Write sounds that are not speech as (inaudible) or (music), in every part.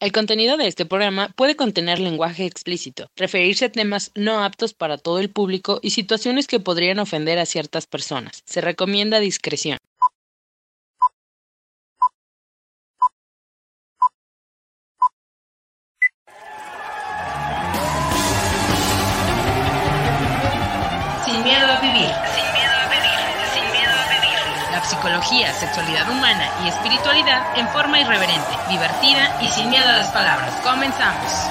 El contenido de este programa puede contener lenguaje explícito, referirse a temas no aptos para todo el público y situaciones que podrían ofender a ciertas personas. Se recomienda discreción. Sin miedo a vivir. Psicología, sexualidad humana y espiritualidad en forma irreverente, divertida y sin miedo a las palabras. Comenzamos.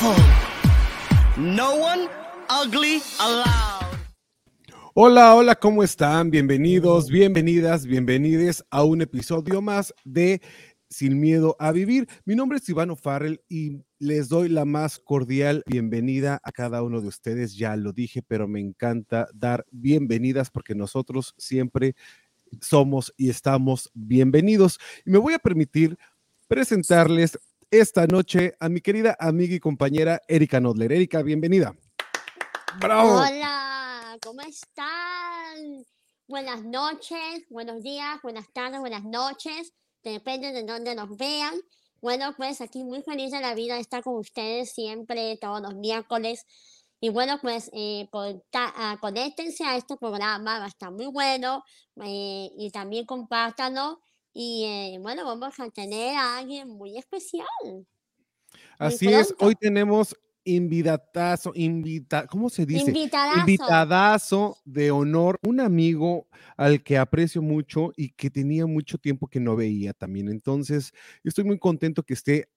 Beautiful. No one ugly allowed. Hola, hola, ¿cómo están? Bienvenidos, bienvenidas, bienvenides a un episodio más de Sin Miedo a Vivir. Mi nombre es Ivano Farrell y les doy la más cordial bienvenida a cada uno de ustedes. Ya lo dije, pero me encanta dar bienvenidas porque nosotros siempre somos y estamos bienvenidos. Y me voy a permitir presentarles esta noche a mi querida amiga y compañera Erika Nodler. Erika, bienvenida. Bravo. Hola, ¿cómo están? Buenas noches, buenos días, buenas tardes, buenas noches, depende de dónde nos vean. Bueno, pues aquí muy feliz de la vida de estar con ustedes siempre, todos los miércoles. Y bueno, pues eh, ah, conéctense a este programa, va a estar muy bueno eh, y también compártanlo. Y eh, bueno, vamos a tener a alguien muy especial. Así es, hoy tenemos invitadazo, invita, ¿cómo se dice? Invitadazo. Invitadazo de honor, un amigo al que aprecio mucho y que tenía mucho tiempo que no veía también. Entonces, estoy muy contento que esté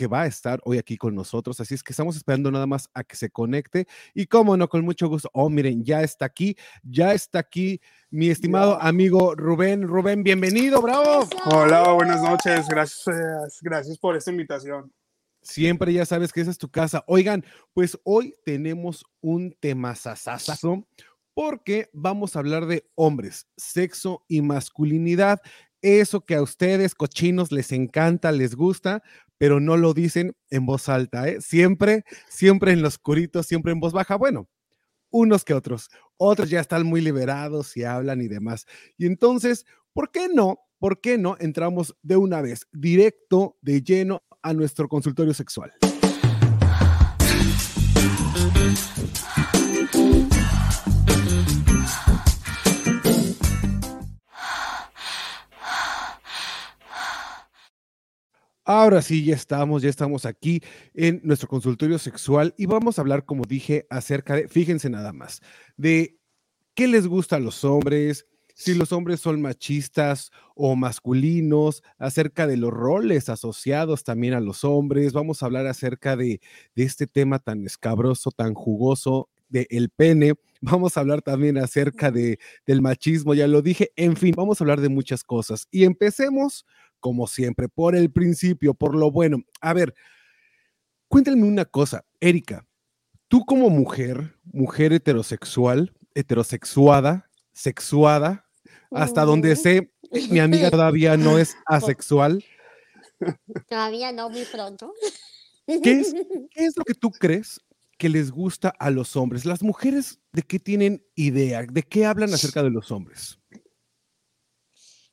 que va a estar hoy aquí con nosotros, así es que estamos esperando nada más a que se conecte y cómo no, con mucho gusto. Oh, miren, ya está aquí, ya está aquí mi estimado amigo Rubén. Rubén, bienvenido, bravo. Hola, buenas noches. Gracias, gracias por esta invitación. Siempre ya sabes que esa es tu casa. Oigan, pues hoy tenemos un tema sasasazo porque vamos a hablar de hombres, sexo y masculinidad. Eso que a ustedes, cochinos, les encanta, les gusta, pero no lo dicen en voz alta, ¿eh? Siempre, siempre en lo oscurito, siempre en voz baja. Bueno, unos que otros. Otros ya están muy liberados y hablan y demás. Y entonces, ¿por qué no? ¿Por qué no entramos de una vez, directo, de lleno a nuestro consultorio sexual? Ahora sí, ya estamos, ya estamos aquí en nuestro consultorio sexual y vamos a hablar, como dije, acerca de, fíjense nada más, de qué les gusta a los hombres, si los hombres son machistas o masculinos, acerca de los roles asociados también a los hombres. Vamos a hablar acerca de, de este tema tan escabroso, tan jugoso, de el pene. Vamos a hablar también acerca de, del machismo, ya lo dije. En fin, vamos a hablar de muchas cosas. Y empecemos, como siempre, por el principio, por lo bueno. A ver, cuéntame una cosa, Erika. Tú como mujer, mujer heterosexual, heterosexuada, sexuada, hasta donde sé, mi amiga (laughs) todavía no es asexual. Todavía no, muy pronto. ¿Qué es, (laughs) qué es lo que tú crees que les gusta a los hombres? Las mujeres, ¿de qué tienen idea? ¿De qué hablan acerca de los hombres?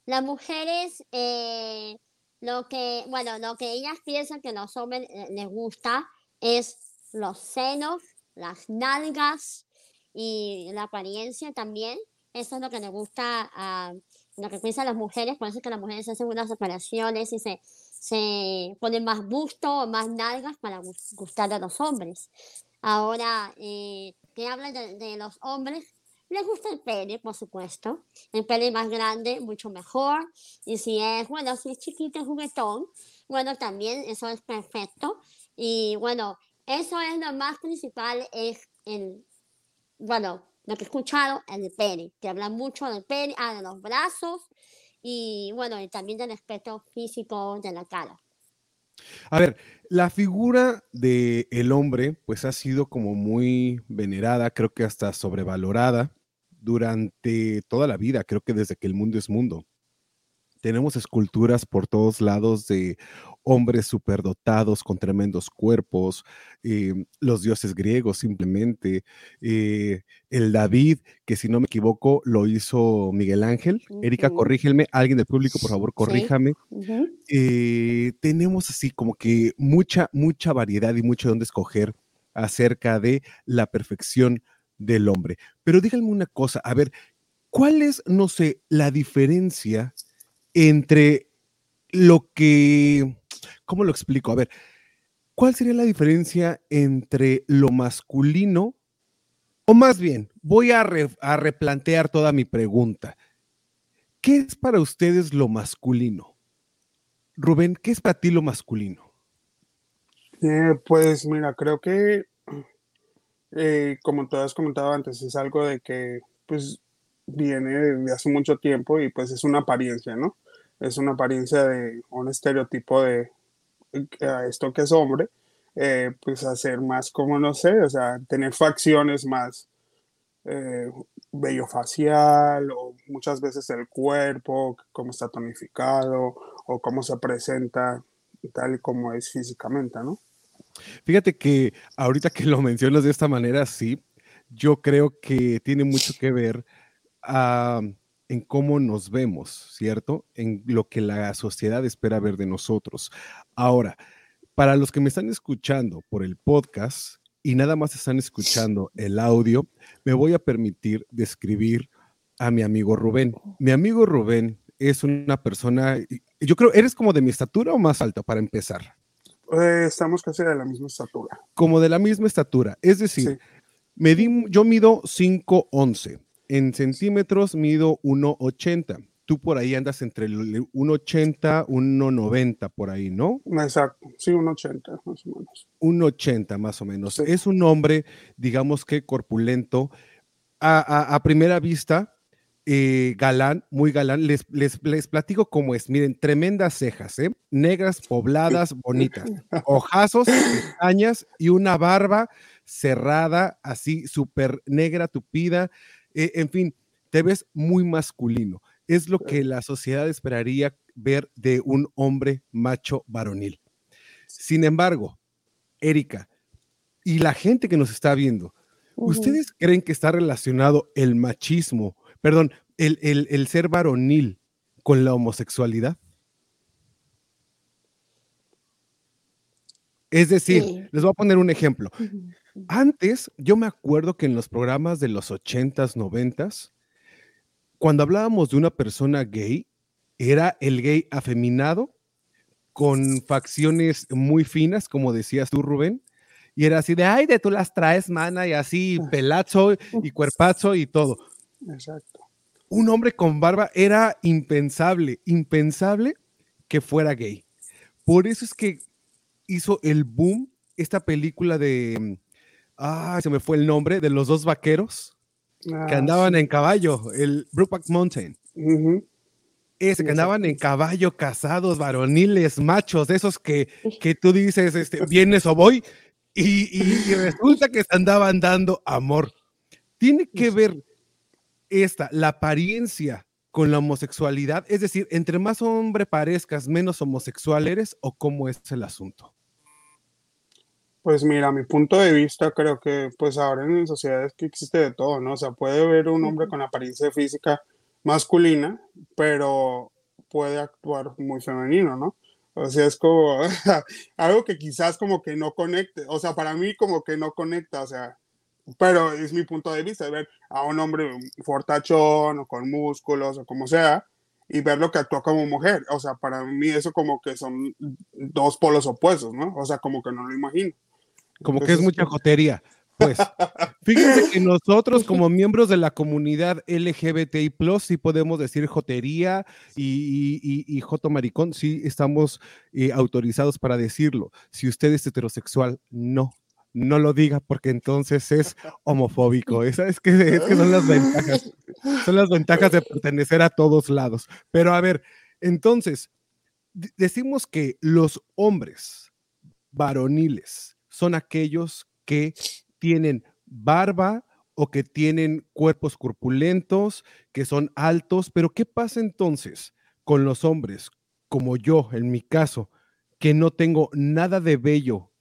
Las mujeres, eh, lo que, bueno, lo que ellas piensan que los hombres eh, les gusta es los senos, las nalgas y la apariencia también. Eso es lo que les gusta a lo que piensan las mujeres. Por eso es que las mujeres hacen unas operaciones y se, se ponen más busto más nalgas para gus- gustar a los hombres. Ahora, eh, que hablan de, de los hombres, les gusta el pene, por supuesto. El pene más grande, mucho mejor. Y si es, bueno, si es chiquito, juguetón, bueno, también eso es perfecto. Y bueno, eso es lo más principal, es el, bueno, lo que he escuchado, el pene, que habla mucho del pene, ah, de los brazos y bueno, y también del aspecto físico de la cara. A ver, la figura del el hombre, pues ha sido como muy venerada, creo que hasta sobrevalorada durante toda la vida, creo que desde que el mundo es mundo. Tenemos esculturas por todos lados de hombres superdotados con tremendos cuerpos, eh, los dioses griegos simplemente, eh, el David, que si no me equivoco lo hizo Miguel Ángel. Erika, corrígeme, alguien del público, por favor, Sí. corríjame. Eh, tenemos así como que mucha, mucha variedad y mucho donde escoger acerca de la perfección del hombre. Pero díganme una cosa, a ver, ¿cuál es, no sé, la diferencia entre lo que, ¿cómo lo explico? A ver, ¿cuál sería la diferencia entre lo masculino? O más bien, voy a, re- a replantear toda mi pregunta. ¿Qué es para ustedes lo masculino? Rubén, ¿qué es para ti lo masculino? Eh, pues mira, creo que eh, como tú has comentado antes, es algo de que pues viene de hace mucho tiempo y pues es una apariencia, ¿no? Es una apariencia de un estereotipo de eh, esto que es hombre, eh, pues hacer más como, no sé, o sea, tener facciones más eh, vello facial o muchas veces el cuerpo, cómo está tonificado o cómo se presenta tal y como es físicamente, ¿no? Fíjate que ahorita que lo mencionas de esta manera, sí, yo creo que tiene mucho que ver en cómo nos vemos, ¿cierto? En lo que la sociedad espera ver de nosotros. Ahora, para los que me están escuchando por el podcast y nada más están escuchando el audio, me voy a permitir describir a mi amigo Rubén. Mi amigo Rubén es una persona, yo creo, ¿eres como de mi estatura o más alto para empezar? Eh, estamos casi de la misma estatura. como de la misma estatura. Es decir, Sí. medí- yo mido 5'11. En centímetros mido 1'80. Tú por ahí andas entre el 1'80, 1'90 por ahí, ¿no? Exacto, sí, un 80 más o menos. 1'80 más o menos. Sí. Es un hombre, digamos que corpulento. A, a- a primera vista, eh, galán, muy galán. Les, les, les platico cómo es. Miren, tremendas cejas, ¿eh? Negras, pobladas, bonitas. Ojazos, pestañas y una barba cerrada, así súper negra, tupida. Eh, en fin, te ves muy masculino. Es lo que la sociedad esperaría ver de un hombre macho varonil. Sin embargo, Erika, y la gente que nos está viendo. ¿ustedes creen que está relacionado el machismo, perdón, el, el- el ser varonil con la homosexualidad? Es decir, Sí. les voy a poner un ejemplo. Antes, yo me acuerdo que en los programas de los 80s, 90s, cuando hablábamos de una persona gay, era el gay afeminado, con facciones muy finas, como decías tú, Rubén, y era así de, ay, de tú las traes, mana, y así, pelazo y (laughs) cuerpazo y todo. Exacto. Un hombre con barba era impensable, impensable que fuera gay. Por eso es que hizo el boom esta película de, ah, se me fue el nombre, de los dos vaqueros que Ah, andaban sí. en caballo, el Brookback Mountain. Ujú. Ese, que andaban en caballo, casados, varoniles, machos, de esos que, que tú dices, este, vienes o voy, y, y- y resulta que se andaban dando amor. Tiene que ver esta, la apariencia con la homosexualidad, es decir, entre más hombre parezcas, menos homosexual eres, o cómo es el asunto. Pues mira, a mi punto de vista, creo que pues ahora en la sociedad es que existe de todo, ¿no? O sea, puede ver un hombre con apariencia física masculina, pero puede actuar muy femenino, ¿no? O sea, es como (laughs) algo que quizás como que no conecte, o sea, para mí como que no conecta, o sea, pero es mi punto de vista, ver a un hombre fortachón o con músculos o como sea, y verlo que actúa como mujer, o sea, para mí eso como que son dos polos opuestos, ¿no? O sea, como que no lo imagino. Como que es Entonces, mucha jotería. Pues, (laughs) fíjense que nosotros como miembros de la comunidad LGBTI+, sí podemos decir jotería y, y, y, y joto maricón, sí estamos eh, autorizados para decirlo. Si usted es heterosexual, no, no lo diga porque entonces es (laughs) homofóbico. Esa es que, es que son las ventajas, son las ventajas de pertenecer a todos lados. Pero a ver, entonces, decimos que los hombres varoniles son aquellos que tienen barba o que tienen cuerpos corpulentos, que son altos, pero ¿qué pasa entonces con los hombres, como yo, en mi caso, que no tengo nada de vello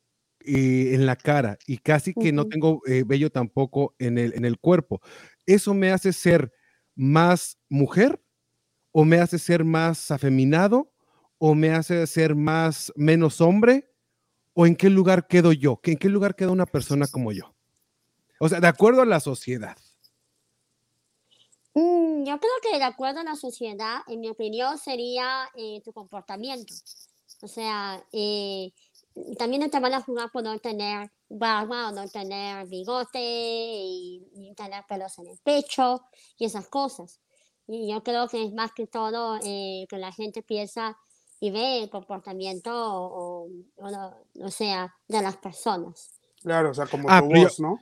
eh, en la cara y casi que no Ujú. tengo eh, vello tampoco en el, en el cuerpo? ¿Eso me hace ser más mujer o me hace ser más afeminado o me hace ser más menos hombre o en qué lugar quedo yo? ¿Que ¿En qué lugar queda una persona como yo? O sea, de acuerdo a la sociedad. Mm, yo creo que de acuerdo a la sociedad, en mi opinión, sería eh, tu comportamiento. O sea, eh, también te van a jugar por no tener barba o no tener bigote y, y tener pelos en el pecho y esas cosas. Y yo creo que es más que todo eh, que la gente piensa y ve el comportamiento o, o- o no, o sea, de las personas. Claro, o sea, como Ah, tu voz, ¿no?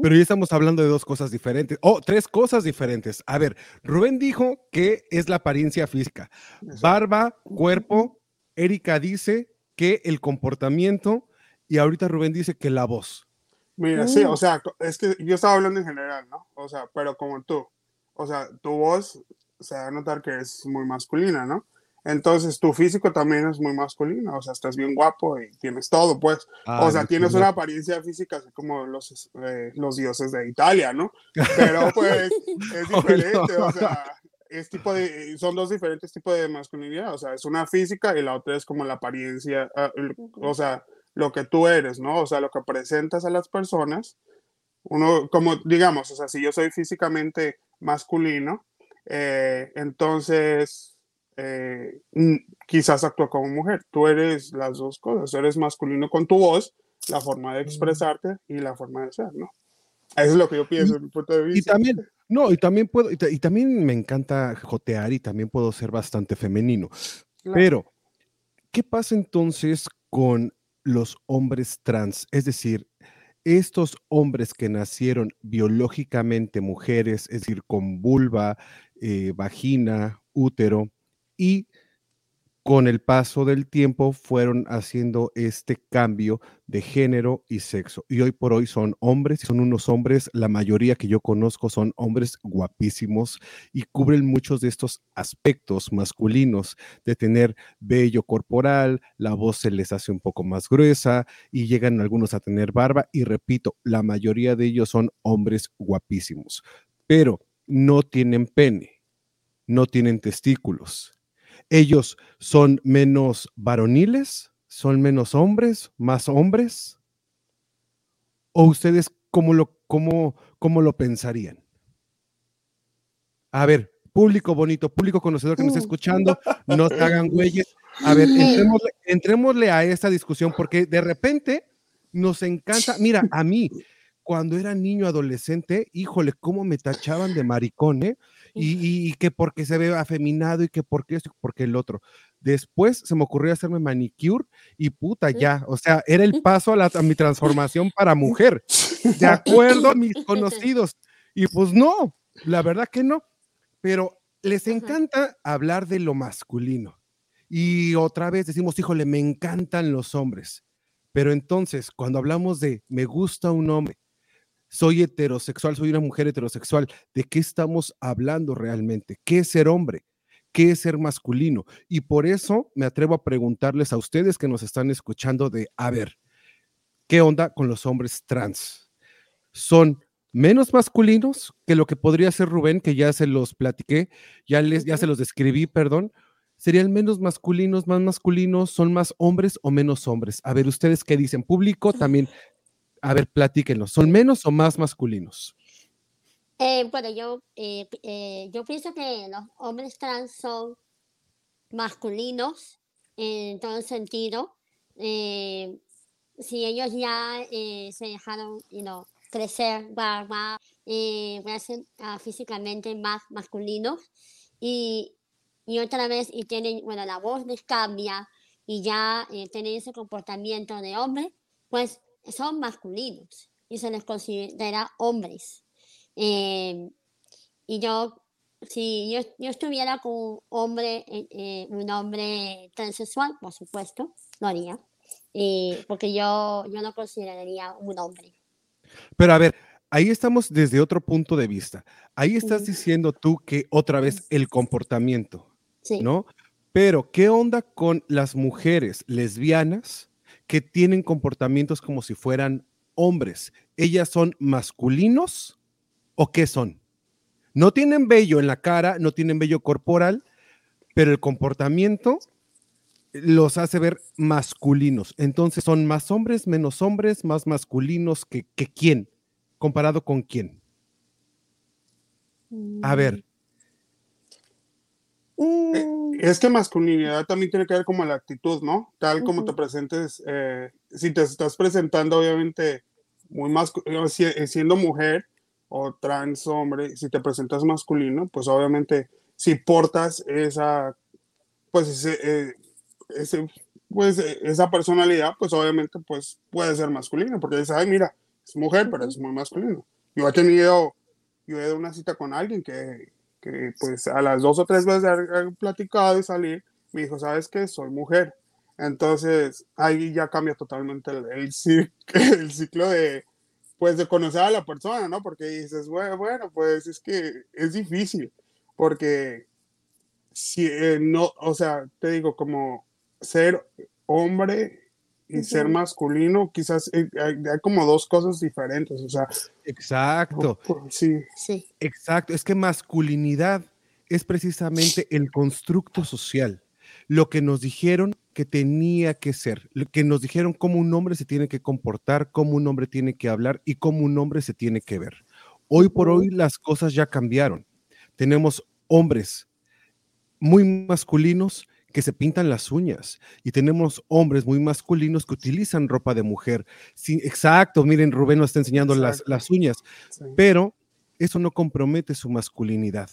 Pero ya estamos hablando de dos cosas diferentes. Oh, tres cosas diferentes. A ver, Rubén dijo que es la apariencia física. Barba, cuerpo. Erika dice que el comportamiento. Y ahorita Rubén dice que la voz. Mira, sí, Mm. o sea, es que yo estaba hablando en general, ¿no? O sea, pero como tú, o sea, tu voz se va a notar que es muy masculina, ¿no? Entonces, tu físico también es muy masculino, o sea, estás bien guapo y tienes todo, pues. o Ay, sea, tienes una apariencia física así como los, eh, los dioses de Italia, ¿no? Pero pues (laughs) es diferente, o sea, es tipo de, son dos diferentes tipos de masculinidad, o sea, es una física y la otra es como la apariencia, ah, o sea, lo que tú eres, ¿no? O sea, lo que presentas a las personas, uno, como digamos, o sea, si yo soy físicamente masculino, eh, entonces eh, quizás actúo como mujer. Tú eres las dos cosas, eres masculino con tu voz, la forma de expresarte y la forma de ser, ¿no? Eso es lo que yo pienso, desde mi punto de Y vista. también, no, y también puedo, y, ta- y también me encanta jotear y también puedo ser bastante femenino. Claro. Pero, ¿qué pasa entonces con los hombres trans? Es decir, estos hombres que nacieron biológicamente mujeres, es decir, con vulva, eh, vagina, útero, y con el paso del tiempo fueron haciendo este cambio de género y sexo. Y hoy por hoy son hombres, son unos hombres, la mayoría que yo conozco son hombres guapísimos y cubren muchos de estos aspectos masculinos de tener vello corporal, la voz se les hace un poco más gruesa y llegan algunos a tener barba. Y repito, la mayoría de ellos son hombres guapísimos, pero no tienen pene, no tienen testículos. Ellos son menos varoniles, son menos hombres, más hombres. ¿O ustedes cómo lo, cómo, cómo lo pensarían? A ver, público bonito, público conocedor que nos está Mm. escuchando, no se hagan güeyes. A ver, entrémosle, entrémosle a esta discusión porque de repente nos encanta. Mira, a mí, cuando era niño adolescente, híjole, cómo me tachaban de maricón, ¿eh? Y, y- y que porque se ve afeminado y que porque esto y porque el otro. Después se me ocurrió hacerme manicure y puta, ya, o sea, era el (laughs) paso a, la- a mi transformación para mujer, de acuerdo a mis (laughs) conocidos. Y pues no, la verdad que no, pero les encanta hablar de lo masculino. Y otra vez decimos, híjole, me encantan los hombres. Pero entonces, cuando hablamos de me gusta un hombre, soy heterosexual, soy una mujer heterosexual, ¿de qué estamos hablando realmente? ¿Qué es ser hombre? ¿Qué es ser masculino? Y por eso me atrevo a preguntarles a ustedes que nos están escuchando de, a ver, ¿qué onda con los hombres trans? ¿Son menos masculinos que lo que podría ser Rubén, que ya se los platiqué, ya, les, ya se los describí, perdón? ¿Serían menos masculinos, más masculinos? ¿Son más hombres o menos hombres? A ver, ustedes qué dicen, público también. A ver, platíquenos, ¿son menos o más masculinos? Eh, bueno, yo, eh, eh, yo pienso que los hombres trans son masculinos en todo sentido. Si ellos ya se dejaron you know, crecer barba, eh, hacen ah, físicamente más masculinos y, y otra vez y tienen, bueno, la voz les cambia y ya tienen ese comportamiento de hombre, pues son masculinos y se les considera hombres. Eh, y yo si yo, yo estuviera con un hombre, eh, eh, un hombre transexual, por supuesto, lo haría. Eh, porque yo, yo no consideraría un hombre. Pero a ver, ahí estamos desde otro punto de vista. Ahí estás diciendo tú que otra vez el comportamiento, Sí. ¿no? Pero, ¿qué onda con las mujeres lesbianas que tienen comportamientos como si fueran hombres? ¿Ellas son masculinos o qué son? No tienen vello en la cara, no tienen vello corporal, pero el comportamiento los hace ver masculinos. Entonces, ¿son más hombres, menos hombres, más masculinos que, que quién? ¿Comparado con quién? A ver, Mm, Es que masculinidad también tiene que ver como la actitud, ¿no? Tal como te Ujú. presentes, eh, si te estás presentando obviamente muy masculino, siendo mujer o trans hombre, si te presentas masculino, pues obviamente si portas esa, pues ese, eh, ese, pues eh, esa personalidad, pues obviamente pues puede ser masculino, porque dices, ay, mira, es mujer, pero es muy masculino. Yo he tenido, yo he a una cita con alguien que, que pues a las dos o tres veces haber platicado y salir, me dijo, ¿sabes qué? Soy mujer. Entonces, ahí ya cambia totalmente el, el, (laughs) el ciclo de, pues, de conocer a la persona, ¿no? Porque dices, bueno, bueno, pues es que es difícil, porque si eh, no, o sea, te digo, como ser hombre y ser masculino, quizás eh, hay, hay como dos cosas diferentes, o sea, exacto, sí, sí. exacto. Es que masculinidad es precisamente el constructo social, lo que nos dijeron que tenía que ser, lo que nos dijeron cómo un hombre se tiene que comportar, cómo un hombre tiene que hablar y cómo un hombre se tiene que ver. Hoy por hoy las cosas ya cambiaron. Tenemos hombres muy masculinos que se pintan las uñas y tenemos hombres muy masculinos que utilizan ropa de mujer. Sí, exacto, miren, Rubén nos está enseñando las, las uñas, sí. pero eso no compromete su masculinidad.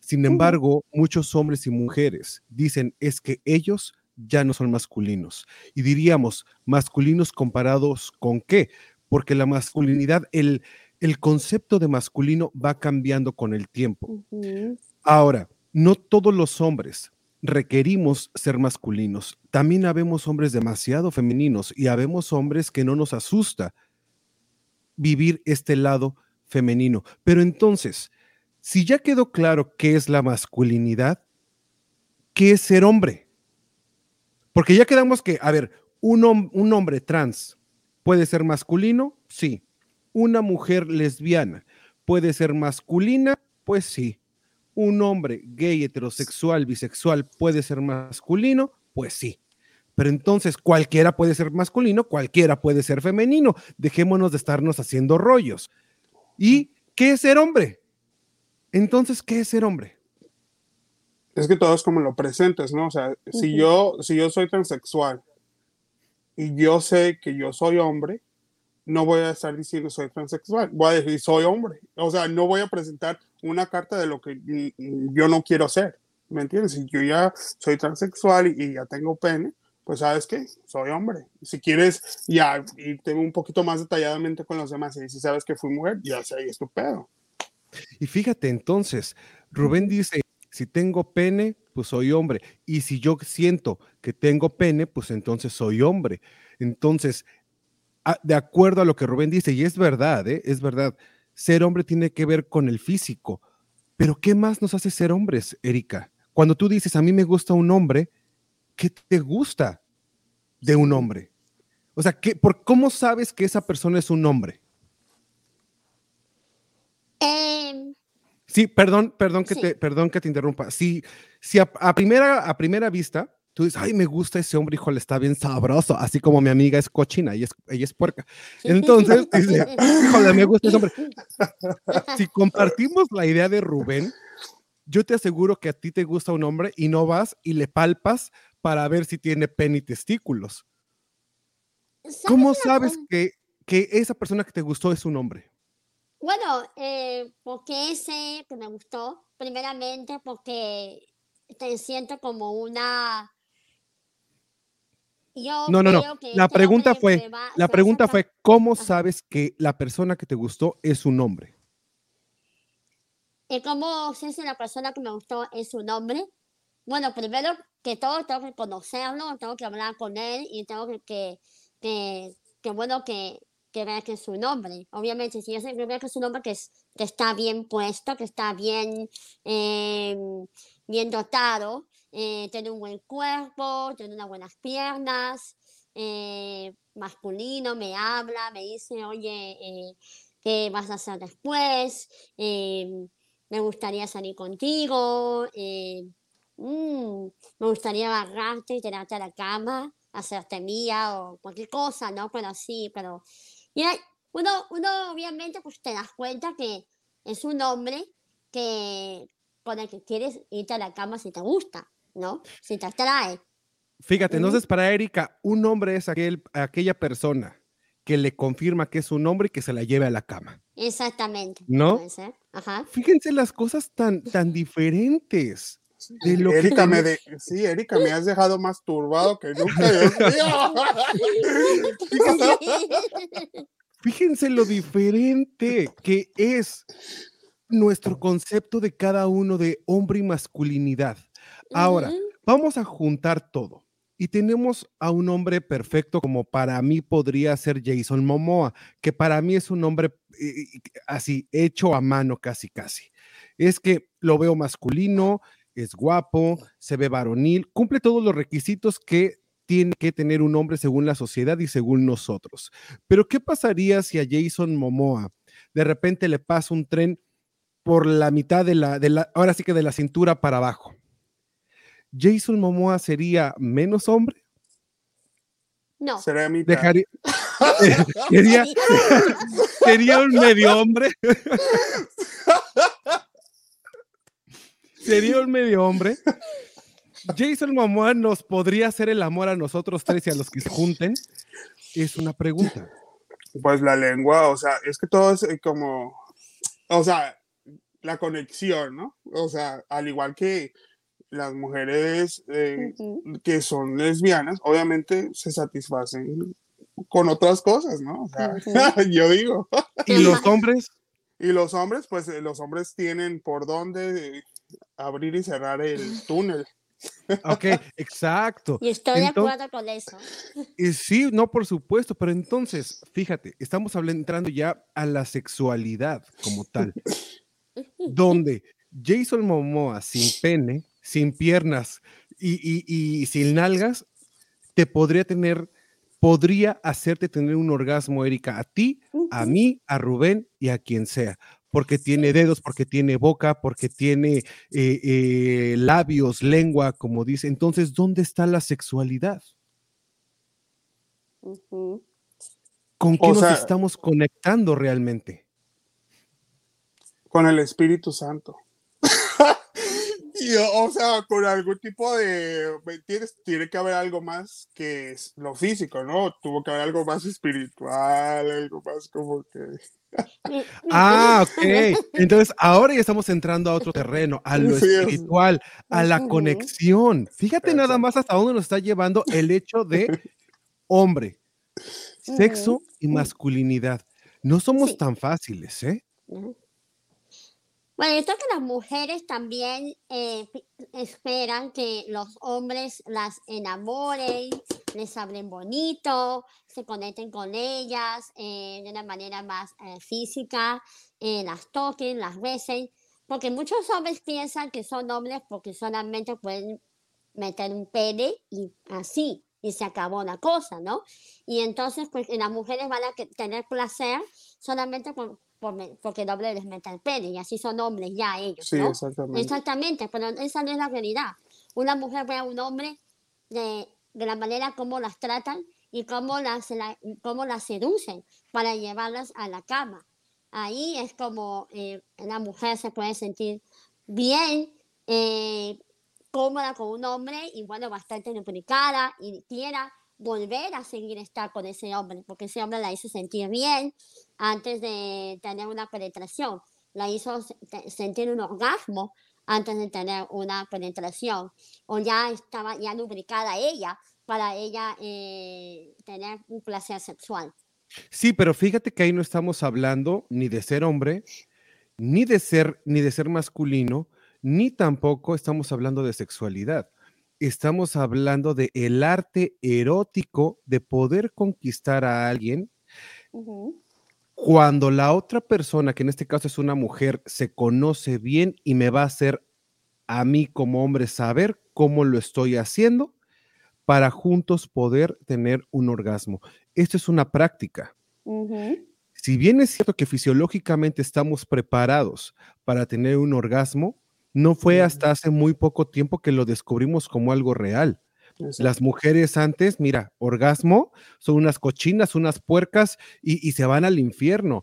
Sin embargo, muchos hombres y mujeres dicen es que ellos ya no son masculinos. Y diríamos, masculinos comparados con qué? Porque la masculinidad, el, el concepto de masculino va cambiando con el tiempo. Ahora, no todos los hombres requerimos ser masculinos. También habemos hombres demasiado femeninos y habemos hombres que no nos asusta vivir este lado femenino. Pero entonces, si ya quedó claro qué es la masculinidad, ¿qué es ser hombre? Porque ya quedamos que, a ver, un, un hombre trans puede ser masculino, sí. Una mujer lesbiana puede ser masculina, pues sí. Un hombre gay, heterosexual, bisexual puede ser masculino, pues sí. Pero entonces cualquiera puede ser masculino, cualquiera puede ser femenino. Dejémonos de estarnos haciendo rollos. ¿Y qué es ser hombre? Entonces, ¿qué es ser hombre? Es que todo es como lo presentes, ¿no? O sea, si yo, si yo soy transexual y yo sé que yo soy hombre, no voy a estar diciendo soy transexual, voy a decir soy hombre. O sea, no voy a presentar una carta de lo que yo no quiero ser. ¿Me entiendes? Si yo ya soy transexual y, y ya tengo pene, pues sabes qué, soy hombre. Si quieres ya irte un poquito más detalladamente con los demás y si sabes que fui mujer, ya sé, ahí es tu pedo. Y fíjate, entonces, Rubén dice, si tengo pene, pues soy hombre. Y si yo siento que tengo pene, pues entonces soy hombre. Entonces, de acuerdo a lo que Rubén dice, y es verdad, ¿eh? es verdad, ser hombre tiene que ver con el físico. Pero ¿qué más nos hace ser hombres, Erika? Cuando tú dices, a mí me gusta un hombre, ¿qué te gusta de un hombre? O sea, ¿qué, por, ¿cómo sabes que esa persona es un hombre? Em, Sí, perdón, perdón que Sí. te, perdón que te interrumpa. Si, si a, a primera, a primera vista tú dices, ay, me gusta ese hombre, híjole, está bien sabroso, así como mi amiga es cochina, ella es, ella es puerca. Entonces, dice, (laughs) híjole, me gusta ese hombre. (laughs) Si compartimos la idea de Rubén, yo te aseguro que a ti te gusta un hombre y no vas y le palpas para ver si tiene pene y testículos. ¿sabes ¿Cómo sabes que, que esa persona que te gustó es un hombre? Bueno, eh, porque ese que me gustó, primeramente porque te siento como una... Yo No, no, no. creo que La pregunta hombre fue, va- la pregunta fue, ¿cómo Ajá. sabes que la persona que te gustó es un hombre? ¿Y cómo sé si la persona que me gustó es su nombre? Bueno, primero que todo tengo que conocerlo, tengo que hablar con él y tengo que, que, que, que bueno, que, que ver que es su nombre. Obviamente, si yo sé que veo que es su nombre, que, es, que está bien puesto, que está bien, eh, bien dotado, eh, un buen cuerpo, tiene unas buenas piernas, eh, masculino, me habla, me dice, oye, eh, ¿qué vas a hacer después? Eh, me gustaría salir contigo, mm, me gustaría agarrarte y tirarte a la cama, hacerte mía o cualquier cosa, ¿no? Pero sí, pero... Y uno, uno obviamente pues te das cuenta que es un hombre que con el que quieres irte a la cama si te gusta, ¿no? Si te atrae. Fíjate, entonces para Erika, un hombre es aquel, aquella persona que le confirma que es un hombre y que se la lleve a la cama. Exactamente. ¿No? puede ser, Ajá. Fíjense las cosas tan, tan diferentes. De lo que Erika, me de... sí, Erika, me has dejado más turbado que nunca. (laughs) (laughs) Fíjense lo diferente que es nuestro concepto de cada uno de hombre y masculinidad. Ahora, vamos a juntar todo. Y tenemos a un hombre perfecto como para mí podría ser Jason Momoa, que para mí es un hombre eh, así hecho a mano casi casi. Es que lo veo masculino, es guapo, se ve varonil, cumple todos los requisitos que tiene que tener un hombre según la sociedad y según nosotros. Pero ¿qué pasaría si a Jason Momoa de repente le pasa un tren por la mitad de la, de la ahora sí que de la cintura para abajo? Jason Momoa sería menos hombre, No. Será mi dejaría, (laughs) sería, sería un medio hombre, sería un medio hombre. Jason Momoa nos podría hacer el amor a nosotros tres y a los que se junten. Es una pregunta. Pues la lengua, o sea, es que todo es eh, como, o sea, la conexión, ¿no? O sea, al igual que las mujeres eh, que son lesbianas, obviamente se satisfacen con otras cosas, ¿no? O sea, (laughs) yo digo. Y los hombres, Y los hombres, pues eh, los hombres tienen por dónde eh, abrir y cerrar el túnel. ok, (laughs) exacto. Y estoy de acuerdo con eso. Y (laughs) sí, no, por supuesto, pero entonces, fíjate, estamos hablando, entrando ya a la sexualidad como tal, donde Jason Momoa sin pene, sin piernas y, y- y sin nalgas, te podría tener, podría hacerte tener un orgasmo, Erika, a ti, a mí, a Rubén y a quien sea, porque tiene dedos, porque tiene boca, porque tiene eh, eh, labios, lengua, como dice. Entonces, ¿dónde está la sexualidad? ¿Con qué O nos sea- estamos conectando realmente? con el Espíritu Santo. Y, o sea, con algún tipo de, ¿me entiendes? Tiene que haber algo más que es lo físico, ¿no? Tuvo que haber algo más espiritual, algo más como que... Mi- (laughs) mi- Ah, ok. Entonces, ahora ya estamos entrando a otro terreno, a lo Sí, es- espiritual, a la conexión. Fíjate nada más hasta dónde nos está llevando el hecho de hombre, sexo y masculinidad. No somos Sí. tan fáciles, ¿eh? Bueno, yo creo que las mujeres también eh, esperan que los hombres las enamoren, les hablen bonito, se conecten con ellas eh, de una manera más eh, física, eh, las toquen, las besen, porque muchos hombres piensan que son hombres porque solamente pueden meter un pene y así, y se acabó la cosa, ¿no? Y entonces, pues las mujeres van a tener placer solamente con- porque el hombre les mete el pene, y así son hombres ya ellos, Sí, ¿no? exactamente. Exactamente, pero esa no es la realidad. Una mujer ve a un hombre de, de la manera como las tratan y cómo las, la- cómo las seducen para llevarlas a la cama. Ahí es como eh, una mujer se puede sentir bien, eh, cómoda con un hombre y bueno, bastante lubricada y quiera volver a seguir estar con ese hombre, porque ese hombre la hizo sentir bien antes de tener una penetración, la hizo sentir un orgasmo antes de tener una penetración, o ya estaba ya lubricada ella para ella eh, tener un placer sexual. Sí, pero fíjate que ahí no estamos hablando ni de ser hombre, ni de ser ni de ser masculino, ni tampoco estamos hablando de sexualidad. Estamos hablando de el arte erótico de poder conquistar a alguien cuando la otra persona, que en este caso es una mujer, se conoce bien y me va a hacer a mí como hombre saber cómo lo estoy haciendo para juntos poder tener un orgasmo. Esto es una práctica. Si bien es cierto que fisiológicamente estamos preparados para tener un orgasmo, no fue hasta hace muy poco tiempo que lo descubrimos como algo real. Exacto. Las mujeres antes, mira, orgasmo, son unas cochinas, unas puercas y, y se van al infierno.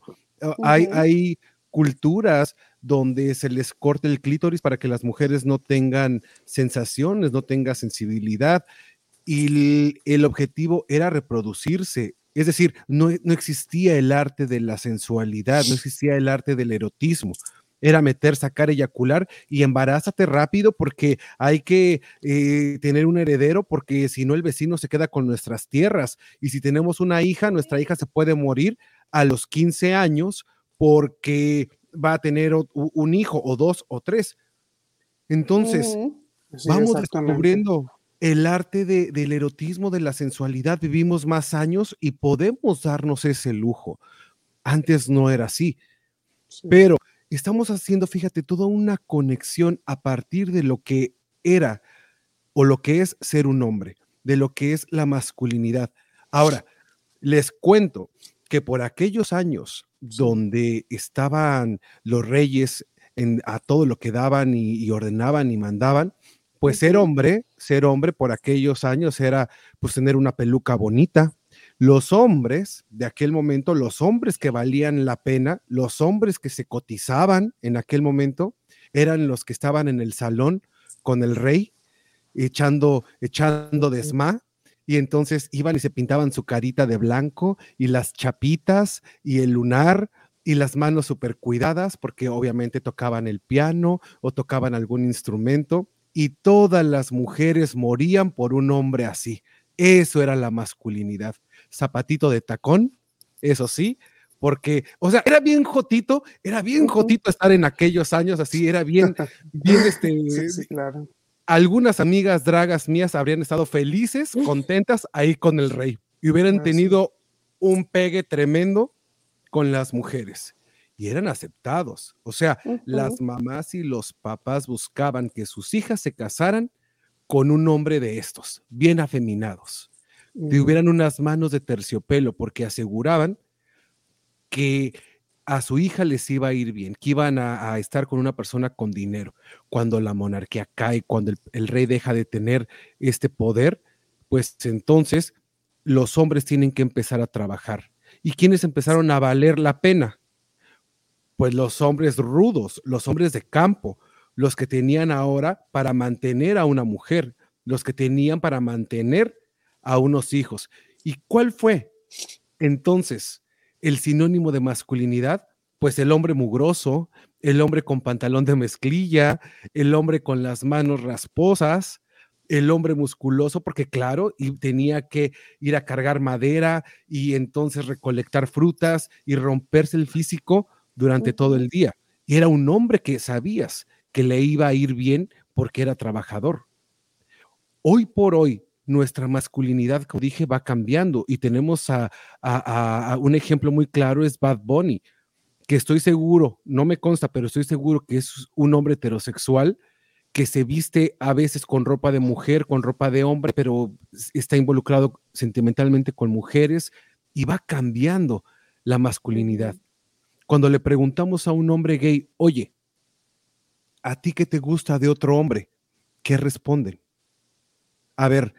Ah, hay culturas donde se les corta el clítoris para que las mujeres no tengan sensaciones, no tengan sensibilidad y el, el objetivo era reproducirse. Es decir, no, no existía el arte de la sensualidad, no existía el arte del erotismo. Era meter, sacar, eyacular y embarázate rápido porque hay que eh, tener un heredero porque si no el vecino se queda con nuestras tierras y si tenemos una hija, nuestra hija se puede morir a los 15 años porque va a tener un hijo o dos o tres. Entonces. Sí, vamos descubriendo el arte de- del erotismo, de la sensualidad, vivimos más años y podemos darnos ese lujo. Antes no era así, Sí. pero estamos haciendo, fíjate, toda una conexión a partir de lo que era o lo que es ser un hombre, de lo que es la masculinidad. Ahora, les cuento que por aquellos años donde estaban los reyes en, a todo lo que daban y, y ordenaban y mandaban, pues ser hombre, ser hombre por aquellos años era pues tener una peluca bonita. Los hombres de aquel momento, los hombres que valían la pena, los hombres que se cotizaban en aquel momento, eran los que estaban en el salón con el rey, echando, echando desma, y entonces iban y se pintaban su carita de blanco y las chapitas y el lunar y las manos súper cuidadas porque obviamente tocaban el piano o tocaban algún instrumento y todas las mujeres morían por un hombre así. Eso era la masculinidad. Zapatito de tacón, eso sí, porque, o sea, era bien jotito, era bien jotito estar en aquellos años así, era bien, bien (laughs) este, Sí, sí, claro. algunas amigas dragas mías habrían estado felices, contentas ahí con el rey y hubieran Ah, sí. tenido un pegue tremendo con las mujeres y eran aceptados. O sea, las mamás y los papás buscaban que sus hijas se casaran con un hombre de estos, bien afeminados, hubieran unas manos de terciopelo, porque aseguraban que a su hija les iba a ir bien, que iban a, a estar con una persona con dinero. Cuando la monarquía cae, cuando el, el rey deja de tener este poder, pues entonces los hombres tienen que empezar a trabajar. ¿Y quiénes empezaron a valer la pena? Pues los hombres rudos, los hombres de campo, los que tenían ahora para mantener a una mujer, los que tenían para mantener a unos hijos. ¿Y cuál fue entonces el sinónimo de masculinidad? Pues el hombre mugroso, el hombre con pantalón de mezclilla, el hombre con las manos rasposas, el hombre musculoso, porque claro, y tenía que ir a cargar madera y entonces recolectar frutas y romperse el físico durante todo el día. Y era un hombre que sabías que le iba a ir bien porque era trabajador. Hoy por hoy, nuestra masculinidad, como dije, va cambiando y tenemos a, a, a, un ejemplo muy claro, es Bad Bunny, que estoy seguro, no me consta, pero estoy seguro que es un hombre heterosexual que se viste a veces con ropa de mujer, con ropa de hombre, pero está involucrado sentimentalmente con mujeres y va cambiando la masculinidad. Cuando le preguntamos a un hombre gay, oye, ¿a ti qué te gusta de otro hombre? ¿Qué responden? A ver,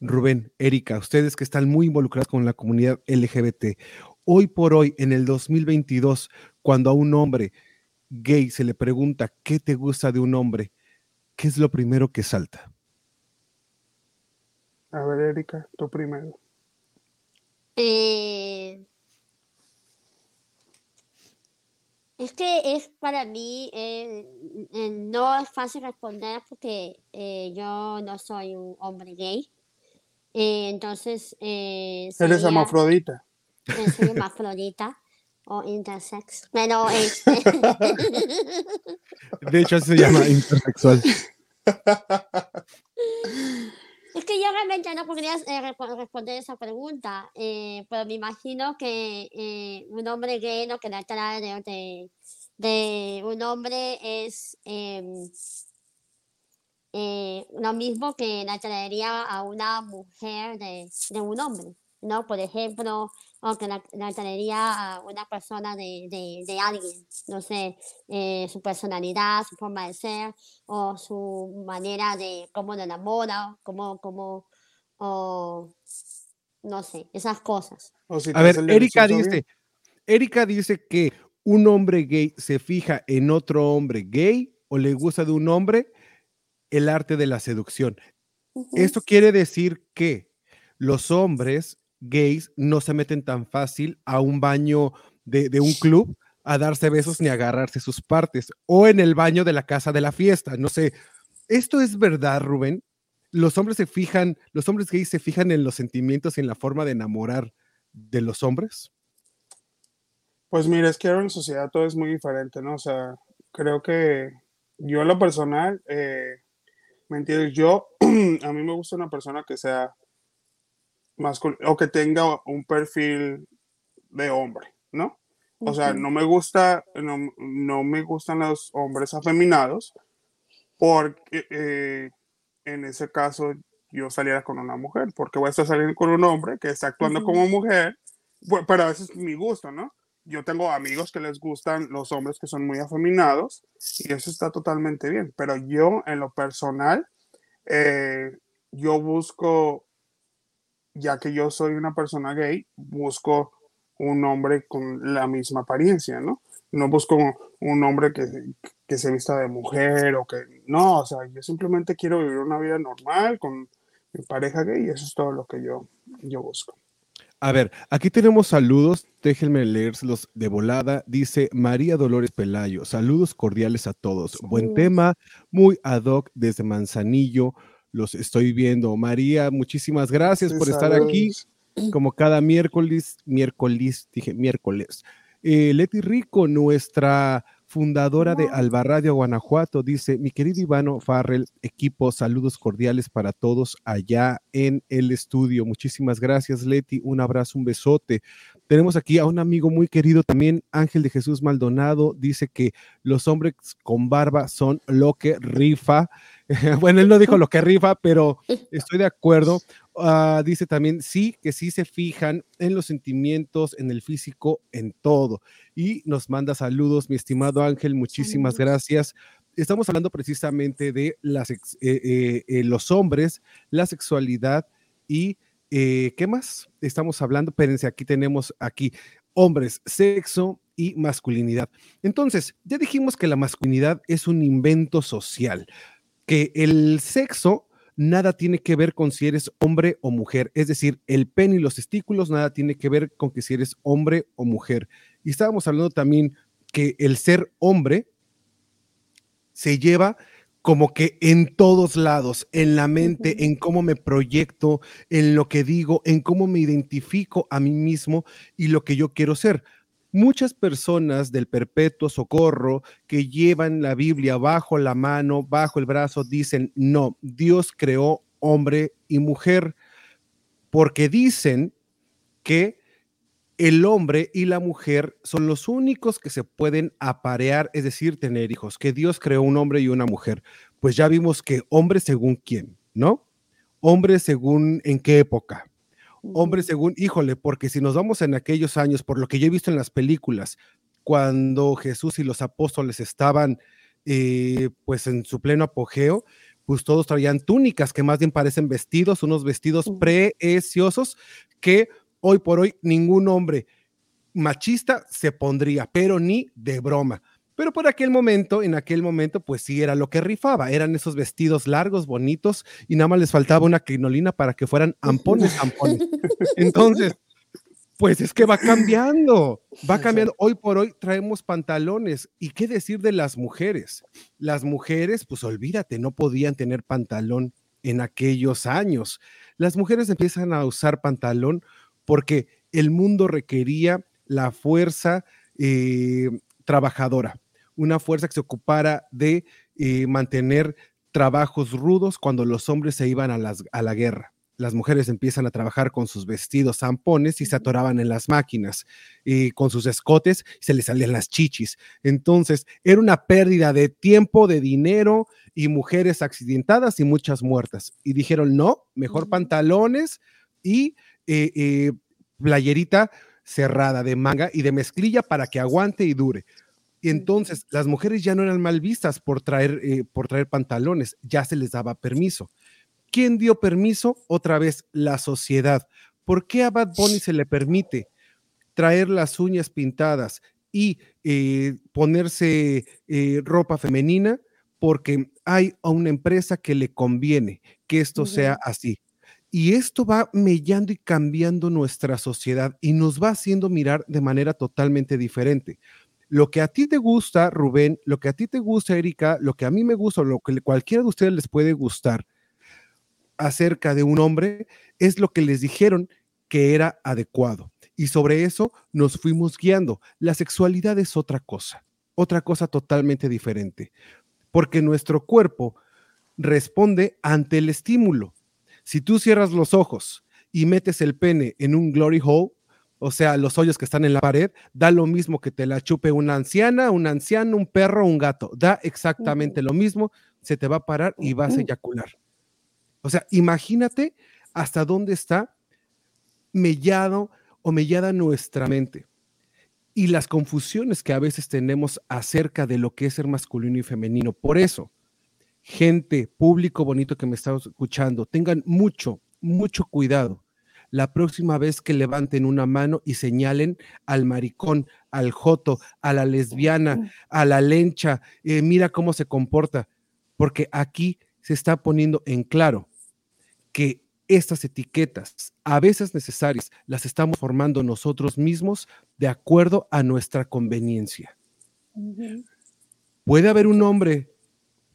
Rubén, Erika, ustedes que están muy involucrados con la comunidad LGBT, hoy por hoy, en el 2022, cuando a un hombre gay se le pregunta qué te gusta de un hombre, ¿qué es lo primero que salta? A ver, Erika, tú primero. Eh, es que es para mí, eh, eh, no es fácil responder porque eh, yo no soy un hombre gay. Eh, entonces, eh, Eres sería- hermafrodita. eh, soy hermafrodita. o intersex. Pero este, (laughs) De hecho, se llama intersexual. es que yo realmente no podría eh, responder esa pregunta, eh, pero me imagino que eh, un hombre gay lo que le atrae de, de, de un hombre es em, eh, lo mismo que le atraería a una mujer de, de un hombre, ¿no? Por ejemplo, o que le, le atraería a una persona de, de, de alguien, no sé, eh, su personalidad, su forma de ser, o su manera de cómo lo enamora, cómo, cómo, o no sé, esas cosas. Si A ver, Erika dice, bien. Erika dice que un hombre gay se fija en otro hombre gay o le gusta de un hombre el arte de la seducción. Esto quiere decir que los hombres gays no se meten tan fácil a un baño de, de un club a darse besos ni a agarrarse sus partes o en el baño de la casa de la fiesta. No sé, ¿esto es verdad, Rubén? Los hombres se fijan, los hombres gays se fijan en los sentimientos y en la forma de enamorar de los hombres. Pues mira, es que ahora en sociedad todo es muy diferente, ¿no? O sea, creo que yo en lo personal, eh, ¿me entiendes? Yo, (clears throat) a mí me gusta una persona que sea masculina o que tenga un perfil de hombre, ¿no? O sea, Ujú. no me gusta, no, no me gustan los hombres afeminados porque eh, en ese caso yo saliera con una mujer, porque voy a estar saliendo con un hombre que está actuando Ujú. como mujer, pero ese es mi gusto, ¿no? Yo tengo amigos que les gustan los hombres que son muy afeminados y eso está totalmente bien, pero yo en lo personal, eh, yo busco, ya que yo soy una persona gay, busco un hombre con la misma apariencia, ¿no? No busco un hombre que, que se vista de mujer o que no, o sea, yo simplemente quiero vivir una vida normal con mi pareja gay y eso es todo lo que yo, yo busco. A ver, aquí tenemos saludos, déjenme leérselos de volada. Dice María Dolores Pelayo, saludos cordiales a todos. Buen tema, muy ad hoc desde Manzanillo, los estoy viendo. María, muchísimas gracias Sí, por estar aquí, (clears throat) como cada miércoles, miércoles, dije miércoles. Eh, Leti Rico, nuestra fundadora de. Alba Radio Guanajuato, dice, mi querido Ivano Farrell, equipo, saludos cordiales para todos allá en el estudio. Muchísimas gracias, Leti. Un abrazo, un besote. Tenemos aquí a un amigo muy querido también, Ángel de Jesús Maldonado, dice que los hombres con barba son lo que rifa. (laughs) bueno, él no dijo lo que rifa, pero estoy de acuerdo. Ah, dice también, sí, que sí se fijan en los sentimientos, en el físico, en todo. Y nos manda saludos, mi estimado Ángel, muchísimas Saludos. gracias. Estamos hablando precisamente de las, eh, eh, eh, los hombres, la sexualidad y ¿qué más? Estamos hablando, espérense, aquí tenemos aquí hombres, sexo y masculinidad. Entonces, ya dijimos que la masculinidad es un invento social, que el sexo nada tiene que ver con si eres hombre o mujer, es decir, el pene y los testículos nada tiene que ver con que si eres hombre o mujer. Y estábamos hablando también que el ser hombre se lleva como que en todos lados, en la mente, en cómo me proyecto, en lo que digo, en cómo me identifico a mí mismo y lo que yo quiero ser. Muchas personas del perpetuo socorro que llevan la Biblia bajo la mano, bajo el brazo, dicen, no, Dios creó hombre y mujer, porque dicen que el hombre y la mujer son los únicos que se pueden aparear, es decir, tener hijos, que Dios creó un hombre y una mujer. Pues ya vimos que hombre según quién, ¿no? Hombre según en qué época. Hombre según, híjole, porque si nos vamos en aquellos años, por lo que yo he visto en las películas, cuando Jesús y los apóstoles estaban eh, pues en su pleno apogeo, pues todos traían túnicas que más bien parecen vestidos, unos vestidos preciosos que hoy por hoy ningún hombre machista se pondría, pero ni de broma. Pero por aquel momento, en aquel momento, pues sí era lo que rifaba, eran esos vestidos largos, bonitos, y nada más les faltaba una crinolina para que fueran ampones, ampones. (laughs) Entonces, pues es que va cambiando, va cambiando. Hoy por hoy traemos pantalones. ¿Y qué decir de las mujeres? Las mujeres, pues olvídate, no podían tener pantalón en aquellos años. Las mujeres empiezan a usar pantalón porque el mundo requería la fuerza eh, trabajadora, una fuerza que se ocupara de eh, mantener trabajos rudos cuando los hombres se iban a, las, a la guerra las mujeres empiezan a trabajar con sus vestidos zampones y se atoraban en las máquinas, y con sus escotes se les salían las chichis. Entonces, era una pérdida de tiempo, de dinero y mujeres accidentadas y muchas muertas. Y dijeron, no, mejor pantalones y eh, eh, playerita cerrada de manga y de mezclilla para que aguante y dure. Y entonces las mujeres ya no eran mal vistas por traer, eh, por traer pantalones, ya se les daba permiso. ¿Quién dio permiso? Otra vez, la sociedad. ¿Por qué a Bad Bunny se le permite traer las uñas pintadas y eh, ponerse eh, ropa femenina? Porque hay a una empresa que le conviene que esto sea así. Y esto va mellando y cambiando nuestra sociedad y nos va haciendo mirar de manera totalmente diferente. Lo que a ti te gusta, Rubén, lo que a ti te gusta, Erika, lo que a mí me gusta, lo que cualquiera de ustedes les puede gustar, acerca de un hombre es lo que les dijeron que era adecuado. Y sobre eso nos fuimos guiando. La sexualidad es otra cosa, otra cosa totalmente diferente, porque nuestro cuerpo responde ante el estímulo. Si tú cierras los ojos y metes el pene en un glory hole, o sea, los hoyos que están en la pared, da lo mismo que te la chupe una anciana, un anciano, un perro, un gato. Da exactamente lo mismo, se te va a parar y vas a eyacular. O sea, imagínate hasta dónde está mellado o mellada nuestra mente y las confusiones que a veces tenemos acerca de lo que es ser masculino y femenino. Por eso, gente, público bonito que me está escuchando, tengan mucho, mucho cuidado la próxima vez que levanten una mano y señalen al maricón, al joto, a la lesbiana, a la lencha, eh, mira cómo se comporta, porque aquí se está poniendo en claro que estas etiquetas, a veces necesarias, las estamos formando nosotros mismos de acuerdo a nuestra conveniencia. Puede haber un hombre,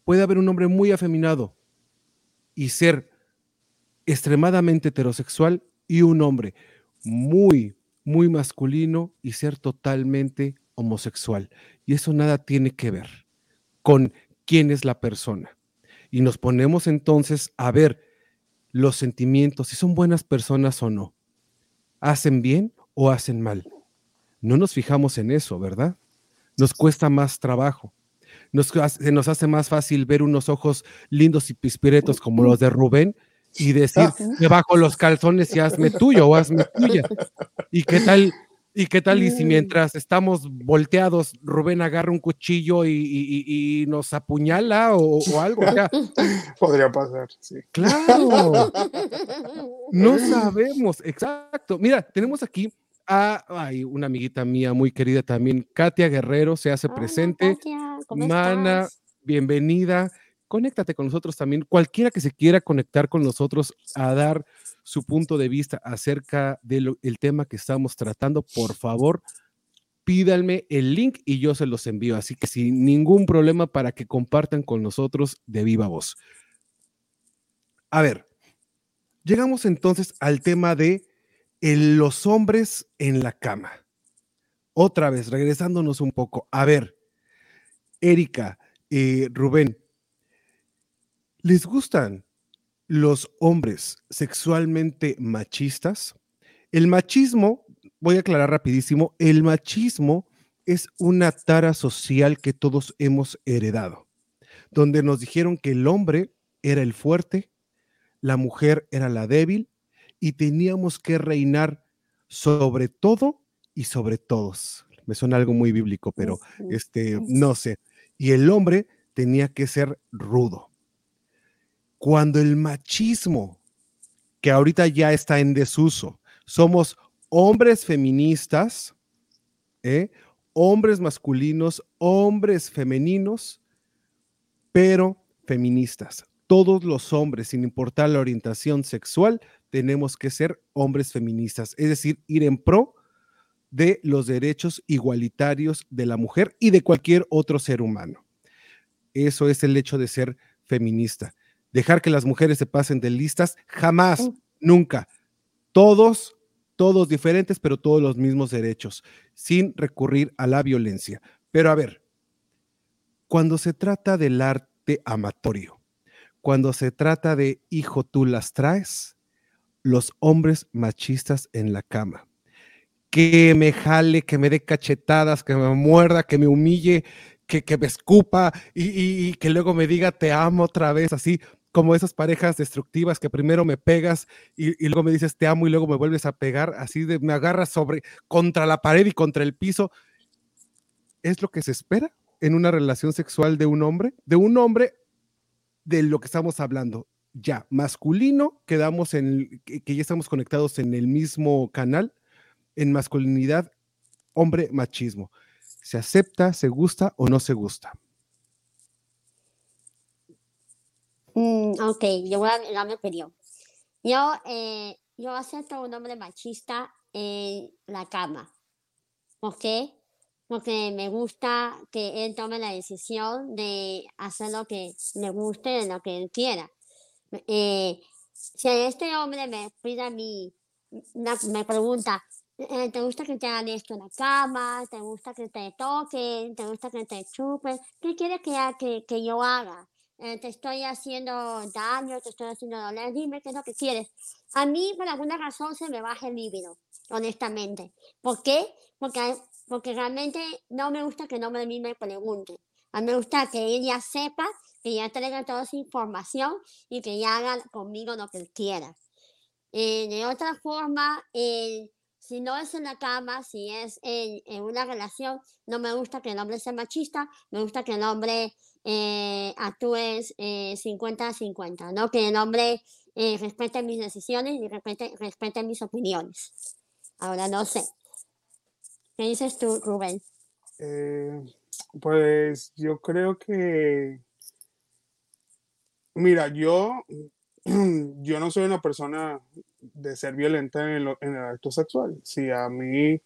puede haber un hombre muy afeminado y ser extremadamente heterosexual y un hombre muy, muy masculino y ser totalmente homosexual. Y eso nada tiene que ver con quién es la persona. Y nos ponemos entonces a ver los sentimientos, si son buenas personas o no. ¿Hacen bien o hacen mal? No nos fijamos en eso, ¿verdad? Nos cuesta más trabajo. Nos, se nos hace más fácil ver unos ojos lindos y pispiretos como los de Rubén y decir, debajo los calzones y hazme tuyo o hazme tuya. ¿Y qué tal ¿Y qué tal? Y si mientras estamos volteados, Rubén agarra un cuchillo y, nos apuñala o, algo. (laughs) Podría pasar, sí. Claro. (laughs) No sabemos, exacto. Mira, tenemos aquí a una amiguita mía muy querida también, Katia Guerrero, se hace presente. Mana, bienvenida. Conéctate con nosotros también. Cualquiera que se quiera conectar con nosotros a dar su punto de vista acerca del tema que estamos tratando, por favor, pídanme el link y yo se los envío. Así que sin ningún problema para que compartan con nosotros de viva voz. A ver, llegamos entonces al tema de los hombres en la cama. Otra vez, regresándonos un poco. A ver, Erika, eh, Rubén, ¿les gustan los hombres sexualmente machistas. El machismo, voy a aclarar rapidísimo, el machismo es una tara social que todos hemos heredado, donde nos dijeron que el hombre era el fuerte, la mujer era la débil y teníamos que reinar sobre todo y sobre todos. Me suena algo muy bíblico, pero este no sé. Y el hombre tenía que ser rudo cuando el machismo, que ahorita ya está en desuso, somos hombres feministas, ¿eh? hombres masculinos, hombres femeninos, pero feministas. Todos los hombres, sin importar la orientación sexual, tenemos que ser hombres feministas, es decir, ir en pro de los derechos igualitarios de la mujer y de cualquier otro ser humano. Eso es el hecho de ser feminista dejar que las mujeres se pasen de listas, jamás, nunca. Todos, todos diferentes, pero todos los mismos derechos, sin recurrir a la violencia. Pero a ver, cuando se trata del arte amatorio, cuando se trata de hijo, tú las traes, los hombres machistas en la cama, que me jale, que me dé cachetadas, que me muerda, que me humille, que, que me escupa y, y que luego me diga te amo otra vez, así como esas parejas destructivas que primero me pegas y, luego me dices te amo y luego me vuelves a pegar, así de me agarras sobre contra la pared y contra el piso. ¿Es lo que se espera en una relación sexual de un hombre? De un hombre de lo que estamos hablando, ya masculino, quedamos en que, que ya estamos conectados en el mismo canal, en masculinidad, hombre, machismo. ¿Se acepta, se gusta o no se gusta? Mm, ok, yo voy a dar mi opinión. Yo, eh, yo acepto un hombre machista en la cama. ¿Por qué? Porque me gusta que él tome la decisión de hacer lo que le guste, lo que él quiera. Eh, si este hombre me pide a mí, una- me pregunta, eh, ¿te gusta que te hagan esto en la cama? ¿Te gusta que te toquen? ¿Te gusta que te chupen? ¿Qué quieres que, que, que yo haga? Eh, ¿Te estoy haciendo daño? ¿Te estoy haciendo doler? Dime qué es lo que quieres. A mí, por alguna razón, se me baja el líbido, honestamente. ¿Por qué? Porque, porque realmente no me gusta que no me, me pregunte. A mí me gusta que ella sepa, que ella traiga toda esa información y que ella haga conmigo lo que quiera. Eh, de otra forma, eh, si no es en la cama, si es en, en una relación, no me gusta que el hombre sea machista, me gusta que el hombre eh, actúe eh, 50 a 50, ¿no? Que el hombre eh, respete mis decisiones y respete, respete mis opiniones. Ahora no sé. ¿Qué dices tú, Rubén? Eh, pues yo creo que, mira, yo, (clears throat) yo no soy una persona de ser violenta en el, en el acto sexual. Si a mí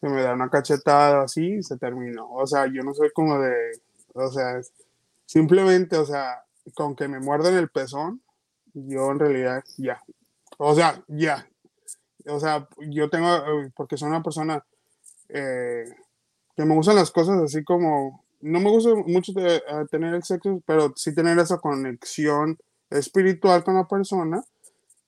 se me da una cachetada así, se terminó. O sea, yo no soy como de, o sea, simplemente, o sea, con que me muerdan el pezón, yo en realidad ya. O sea, ya. O sea, yo tengo, eh, porque soy una persona eh, que me gustan las cosas así como, no me gusta mucho eh, tener el sexo, pero sí tener esa conexión espiritual con la persona,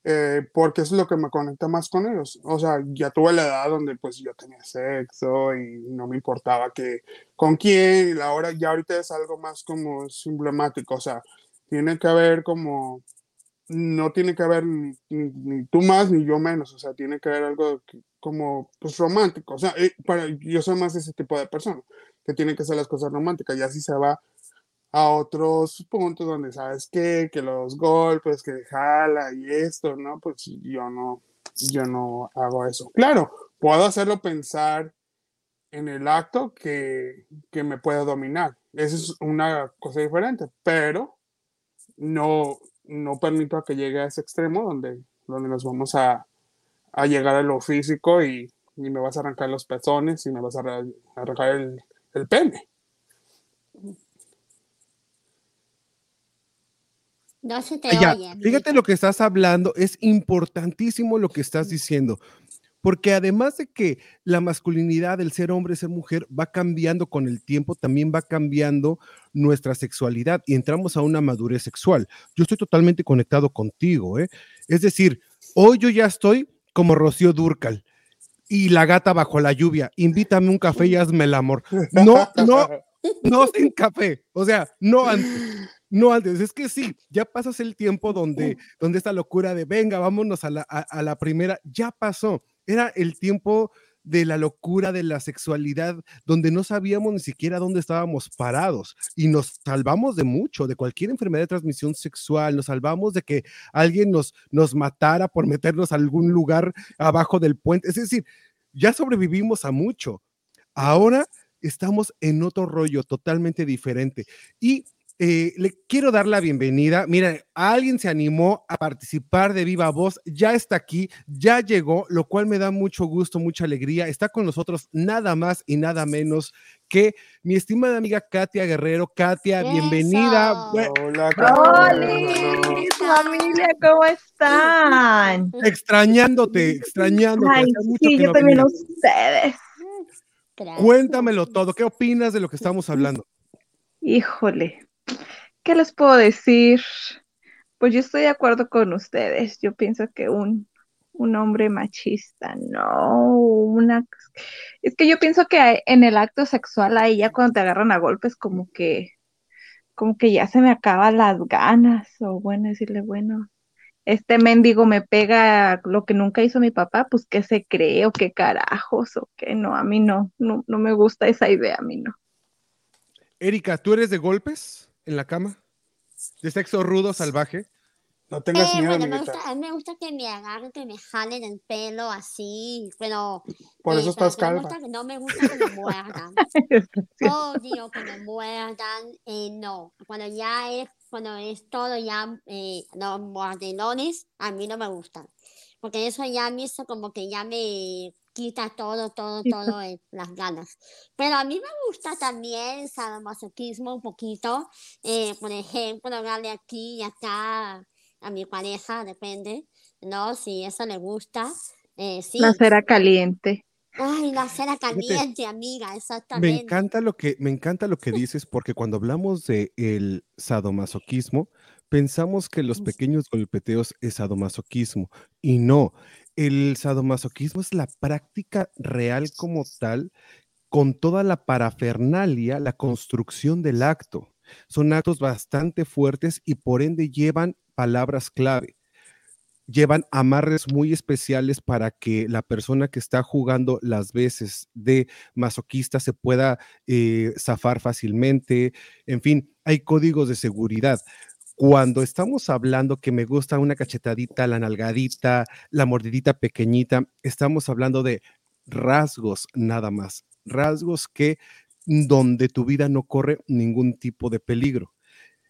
eh, porque es lo que me conecta más con ellos. O sea, ya tuve la edad donde pues yo tenía sexo y no me importaba que con quién, y la hora ya ahorita es algo más como emblemático, o sea, tiene que haber como, no tiene que haber ni, ni- ni tú más ni yo menos, o sea, tiene que haber algo que- como pues romántico, o sea, eh, para, yo soy más ese tipo de persona, que tiene que ser las cosas románticas, y así se va a otros puntos donde sabes que, que los golpes, que jala y esto, ¿no? Pues yo no, yo no hago eso. Claro, puedo hacerlo pensar en el acto que, que me puede dominar. Eso es una cosa diferente, pero no, no permito a que llegue a ese extremo donde, donde nos vamos a, a llegar a lo físico y, y me vas a arrancar los pezones y me vas a arran- arrancar el, el pene. No se te Ya, oye. fíjate lo que estás hablando, es importantísimo lo que estás diciendo, porque además de que la masculinidad del ser hombre, ser mujer, va cambiando con el tiempo, también va cambiando nuestra sexualidad y entramos a una madurez sexual. Yo estoy totalmente conectado contigo, ¿eh? Es decir, hoy yo ya estoy como Rocío Durcal y la gata bajo la lluvia, invítame un café y (laughs) hazme el amor. No, no, no sin café, o sea, no antes. No antes, es que sí, ya pasas el tiempo donde, donde esta locura de venga, vámonos a la, a, a la primera, ya pasó. Era el tiempo de la locura de la sexualidad, donde no sabíamos ni siquiera dónde estábamos parados y nos salvamos de mucho, de cualquier enfermedad de transmisión sexual, nos salvamos de que alguien nos, nos matara por meternos a algún lugar abajo del puente. Es decir, ya sobrevivimos a mucho. Ahora estamos en otro rollo totalmente diferente. Y eh, le quiero dar la bienvenida. Mira, alguien se animó a participar de Viva Voz, ya está aquí, ya llegó, lo cual me da mucho gusto, mucha alegría. Está con nosotros nada más y nada menos que mi estimada amiga Katia Guerrero. Katia, bienvenida. Hola, Hola, Carlos. familia, ¿cómo están? Extrañándote, extrañándote. Ay, sí, que yo no también a ustedes. Gracias. Cuéntamelo todo. ¿Qué opinas de lo que estamos hablando? Híjole, ¿qué les puedo decir? Pues yo estoy de acuerdo con ustedes. Yo pienso que un, un hombre machista, no, una... Es que yo pienso que en el acto sexual ahí ya cuando te agarran a golpes como que, como que ya se me acaban las ganas, o bueno, decirle, bueno, este mendigo me pega lo que nunca hizo mi papá, pues qué se cree o qué carajos o qué no, a mí no, no, no me gusta esa idea, a mí no. Erika, ¿tú eres de golpes en la cama? ¿De sexo rudo, salvaje? No tengas Eh, miedo, bueno, me gusta, a mí me gusta que me agarren, que me jalen el pelo así, pero, Por eh, eso estás que no me gusta que- no me gusta que me muerdan. (laughs) Odio que me muerdan, eh, no. Cuando ya es, cuando es todo ya, eh, los mordelones, a mí no me gustan. Porque eso ya a mí eso como que ya me quita todo, todo, todo eh, las ganas. Pero a mí me gusta también el sadomasoquismo un poquito. eh, por ejemplo, darle aquí y acá a mi pareja, depende, ¿no? Si eso le gusta, eh, sí. La cera caliente. Ay, la cera caliente, amiga, Me exactamente. encanta lo que me encanta lo que dices porque cuando hablamos de el sadomasoquismo pensamos que los pequeños golpeteos es sadomasoquismo y no, el sadomasoquismo es la práctica real como tal con toda la parafernalia, la construcción del acto. Son actos bastante fuertes y por ende llevan palabras clave. Llevan amarres muy especiales para que la persona que está jugando las veces de masoquista se pueda eh, zafar fácilmente. En fin, hay códigos de seguridad. Cuando estamos hablando que me gusta una cachetadita, la nalgadita, la mordidita pequeñita, estamos hablando de rasgos nada más, rasgos que donde tu vida no corre ningún tipo de peligro.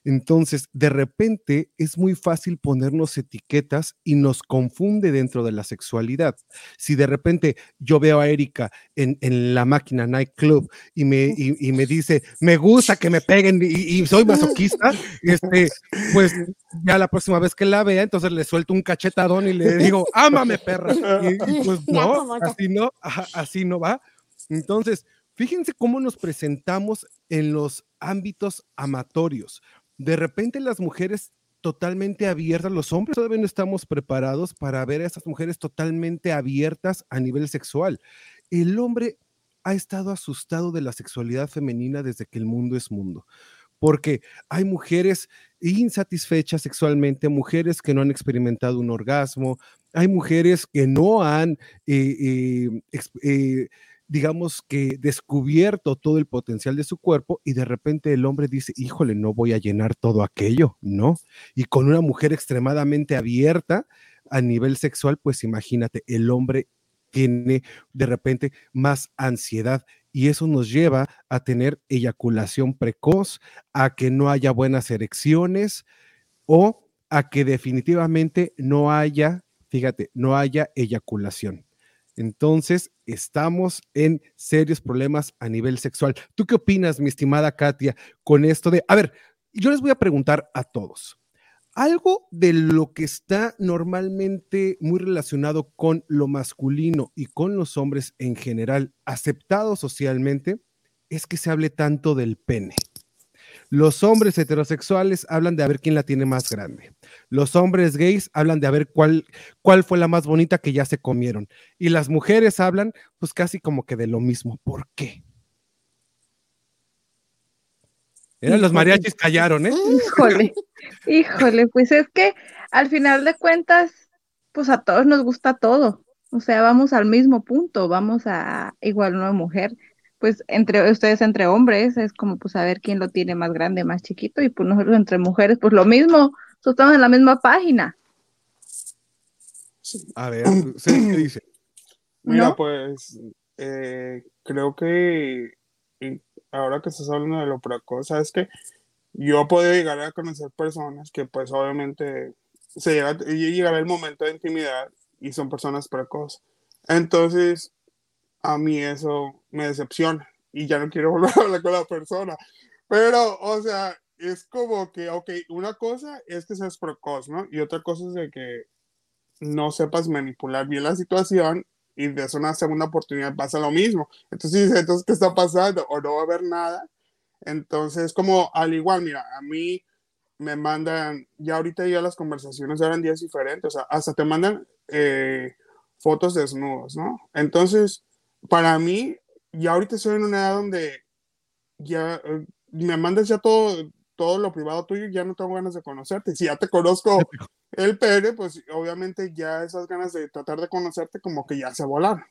Entonces, de repente es muy fácil ponernos etiquetas y nos confunde dentro de la sexualidad. Si de repente yo veo a Erika en, en la máquina nightclub y me, y, y me dice, me gusta que me peguen y, y soy masoquista, este, pues ya la próxima vez que la vea, entonces le suelto un cachetadón y le digo, ámame, perra. Y, y (laughs) pues no, así no, así no va. Entonces, fíjense cómo nos presentamos en los ámbitos amatorios. De repente las mujeres totalmente abiertas, los hombres todavía no estamos preparados para ver a esas mujeres totalmente abiertas a nivel sexual. El hombre ha estado asustado de la sexualidad femenina desde que el mundo es mundo, porque hay mujeres insatisfechas sexualmente, mujeres que no han experimentado un orgasmo, hay mujeres que no han, eh, eh, eh, digamos que descubierto todo el potencial de su cuerpo y de repente el hombre dice, híjole, no voy a llenar todo aquello, ¿no? Y con una mujer extremadamente abierta a nivel sexual, pues imagínate, el hombre tiene de repente más ansiedad y eso nos lleva a tener eyaculación precoz, a que no haya buenas erecciones o a que definitivamente no haya, fíjate, no haya eyaculación. Entonces, estamos en serios problemas a nivel sexual. ¿Tú qué opinas, mi estimada Katia, con esto de, a ver, yo les voy a preguntar a todos, algo de lo que está normalmente muy relacionado con lo masculino y con los hombres en general, aceptado socialmente, es que se hable tanto del pene. Los hombres heterosexuales hablan de a ver quién la tiene más grande. Los hombres gays hablan de a ver cuál, cuál fue la más bonita que ya se comieron. Y las mujeres hablan pues casi como que de lo mismo. ¿Por qué? Eran los mariachis callaron, ¿eh? Híjole, (laughs) híjole, pues es que al final de cuentas, pues a todos nos gusta todo. O sea, vamos al mismo punto, vamos a igual una mujer, pues entre ustedes entre hombres es como pues a ver quién lo tiene más grande, más chiquito y pues nosotros entre mujeres pues lo mismo, nosotros estamos en la misma página. A ver, ¿ustedes qué (clears throat) dicen? Mira, ¿No? pues eh, creo que ahora que estás hablando de lo precoz, sabes que yo puedo llegar a conocer personas que pues obviamente se llega, llegará el momento de intimidad y son personas precoces. Entonces, a mí eso me decepciona y ya no quiero (laughs) volver a hablar con la persona. Pero, o sea, es como que, ok, una cosa es que seas precoz, ¿no? Y otra cosa es de que no sepas manipular bien la situación y de eso una segunda oportunidad pasa lo mismo. Entonces, entonces, ¿qué está pasando? O no va a haber nada. Entonces, como al igual, mira, a mí me mandan, ya ahorita ya las conversaciones eran días diferentes, o sea, hasta te mandan eh, fotos desnudos, ¿no? Entonces, para mí, ya ahorita estoy en una edad donde ya eh, me mandas ya todo, todo lo privado tuyo, ya no tengo ganas de conocerte. Si ya te conozco (laughs) el pene, pues obviamente ya esas ganas de tratar de conocerte como que ya se volaron.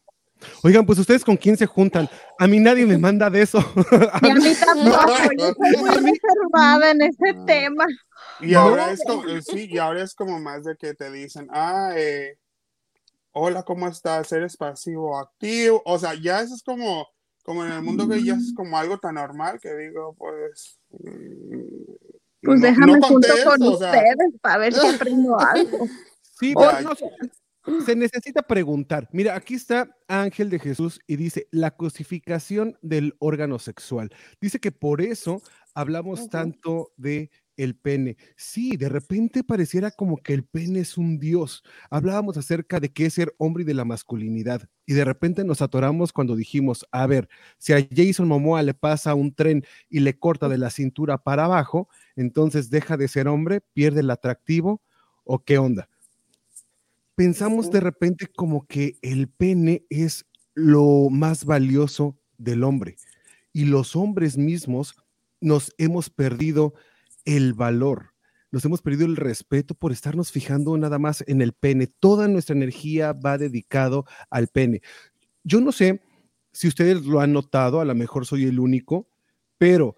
Oigan, pues ustedes con quién se juntan. A mí nadie me manda de eso. (laughs) Y a mí tampoco, yo soy muy reservada en ese tema. Y ahora es como, eh, sí, y ahora es como más de que te dicen, ah, eh, hola, ¿cómo estás? ¿Eres pasivo o activo? O sea, ya eso es como, como en el mundo que ya es como algo tan normal que digo, pues. mm, Pues no- déjame no junto con o sea, ustedes para ver si aprendo algo. (laughs) Sí, pero no, se- se necesita preguntar. Mira, aquí está Ángel de Jesús y dice la cosificación del órgano sexual. Dice que por eso hablamos tanto de el pene. Sí, de repente pareciera como que el pene es un dios. Hablábamos acerca de qué es ser hombre y de la masculinidad. Y de repente nos atoramos cuando dijimos, a ver, si a Jason Momoa le pasa un tren y le corta de la cintura para abajo, entonces deja de ser hombre, pierde el atractivo o qué onda. Pensamos de repente como que el pene es lo más valioso del hombre y los hombres mismos nos hemos perdido el valor, nos hemos perdido el respeto por estarnos fijando nada más en el pene. Toda nuestra energía va dedicado al pene. Yo no sé si ustedes lo han notado, a lo mejor soy el único, pero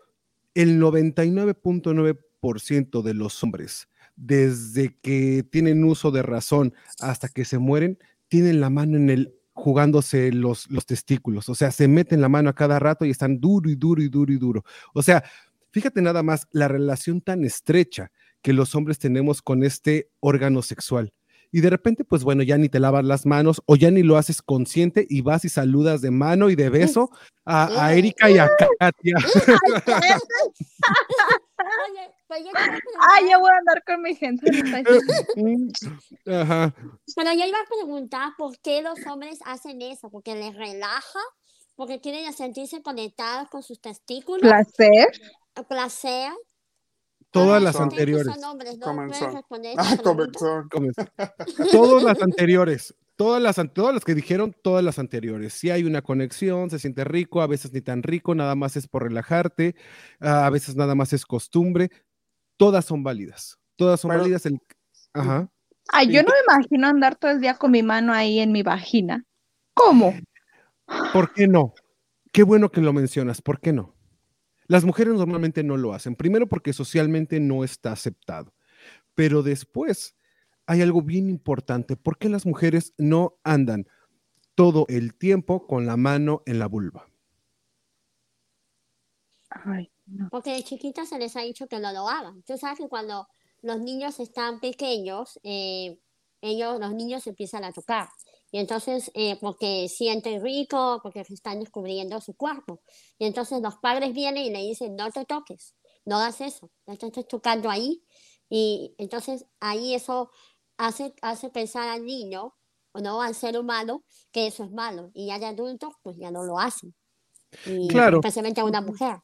el 99.9% de los hombres, desde que tienen uso de razón hasta que se mueren, tienen la mano en el jugándose los, los testículos, o sea, se meten la mano a cada rato y están duro y duro y duro y duro. O sea, fíjate nada más la relación tan estrecha que los hombres tenemos con este órgano sexual. Y de repente, pues bueno, ya ni te lavas las manos o ya ni lo haces consciente y vas y saludas de mano y de beso a, a Erika y a Katia. (laughs) (laughs) (laughs) Oye, pues yo quiero Ah, preguntar- yo voy a andar con mi gente. Ajá. Pero yo iba a preguntar por qué los hombres hacen eso, porque les relaja, porque quieren sentirse conectados con sus testículos, Placer. Placer. Todas Ay, las anteriores. son hombres, ¿no Comenzó. pueden responder esta Ah, comenzó. Comenzó. Todas las anteriores, todas las, todas las que dijeron, todas las anteriores. Si hay una conexión, se siente rico, a veces ni tan rico, nada más es por relajarte, ah, a veces nada más es costumbre. Todas son válidas, todas son Pero- válidas. El... Ajá. Ay, yo no me imagino andar todo el día con mi mano ahí en mi vagina. ¿Cómo? ¿Por qué no? Qué bueno que lo mencionas, ¿por qué no? Las mujeres normalmente no lo hacen. Primero porque socialmente no está aceptado. Pero después hay algo bien importante. ¿Por qué las mujeres no andan todo el tiempo con la mano en la vulva? Ay, no. Porque de chiquitas se les ha dicho que no lo hagan. Tú sabes que cuando los niños están pequeños, eh, ellos, los niños empiezan a tocar. Y entonces, eh, porque sienten rico, porque están descubriendo su cuerpo. Y entonces los padres vienen y le dicen, no te toques, no hagas eso, no te estés tocando ahí. Y entonces ahí eso hace, hace pensar al niño, o no al ser humano, que eso es malo. Y ya de adultos, pues ya no lo hacen. Y Claro. Especialmente a una mujer.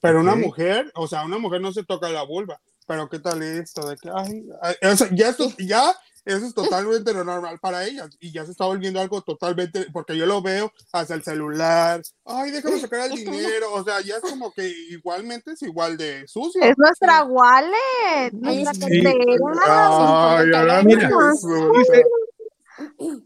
Pero una mujer, o sea, una mujer no se toca la vulva. Pero qué tal esto de que, ay, ay, o sea, ya, esto, ya eso es totalmente lo normal para ellas. Y ya se está volviendo algo totalmente, porque yo lo veo hacia el celular. Ay, déjame sacar el dinero. O sea, ya es como que igualmente es igual de sucio. Es nuestra wallet, nuestra sí. Ay, ahora Mira. Dice,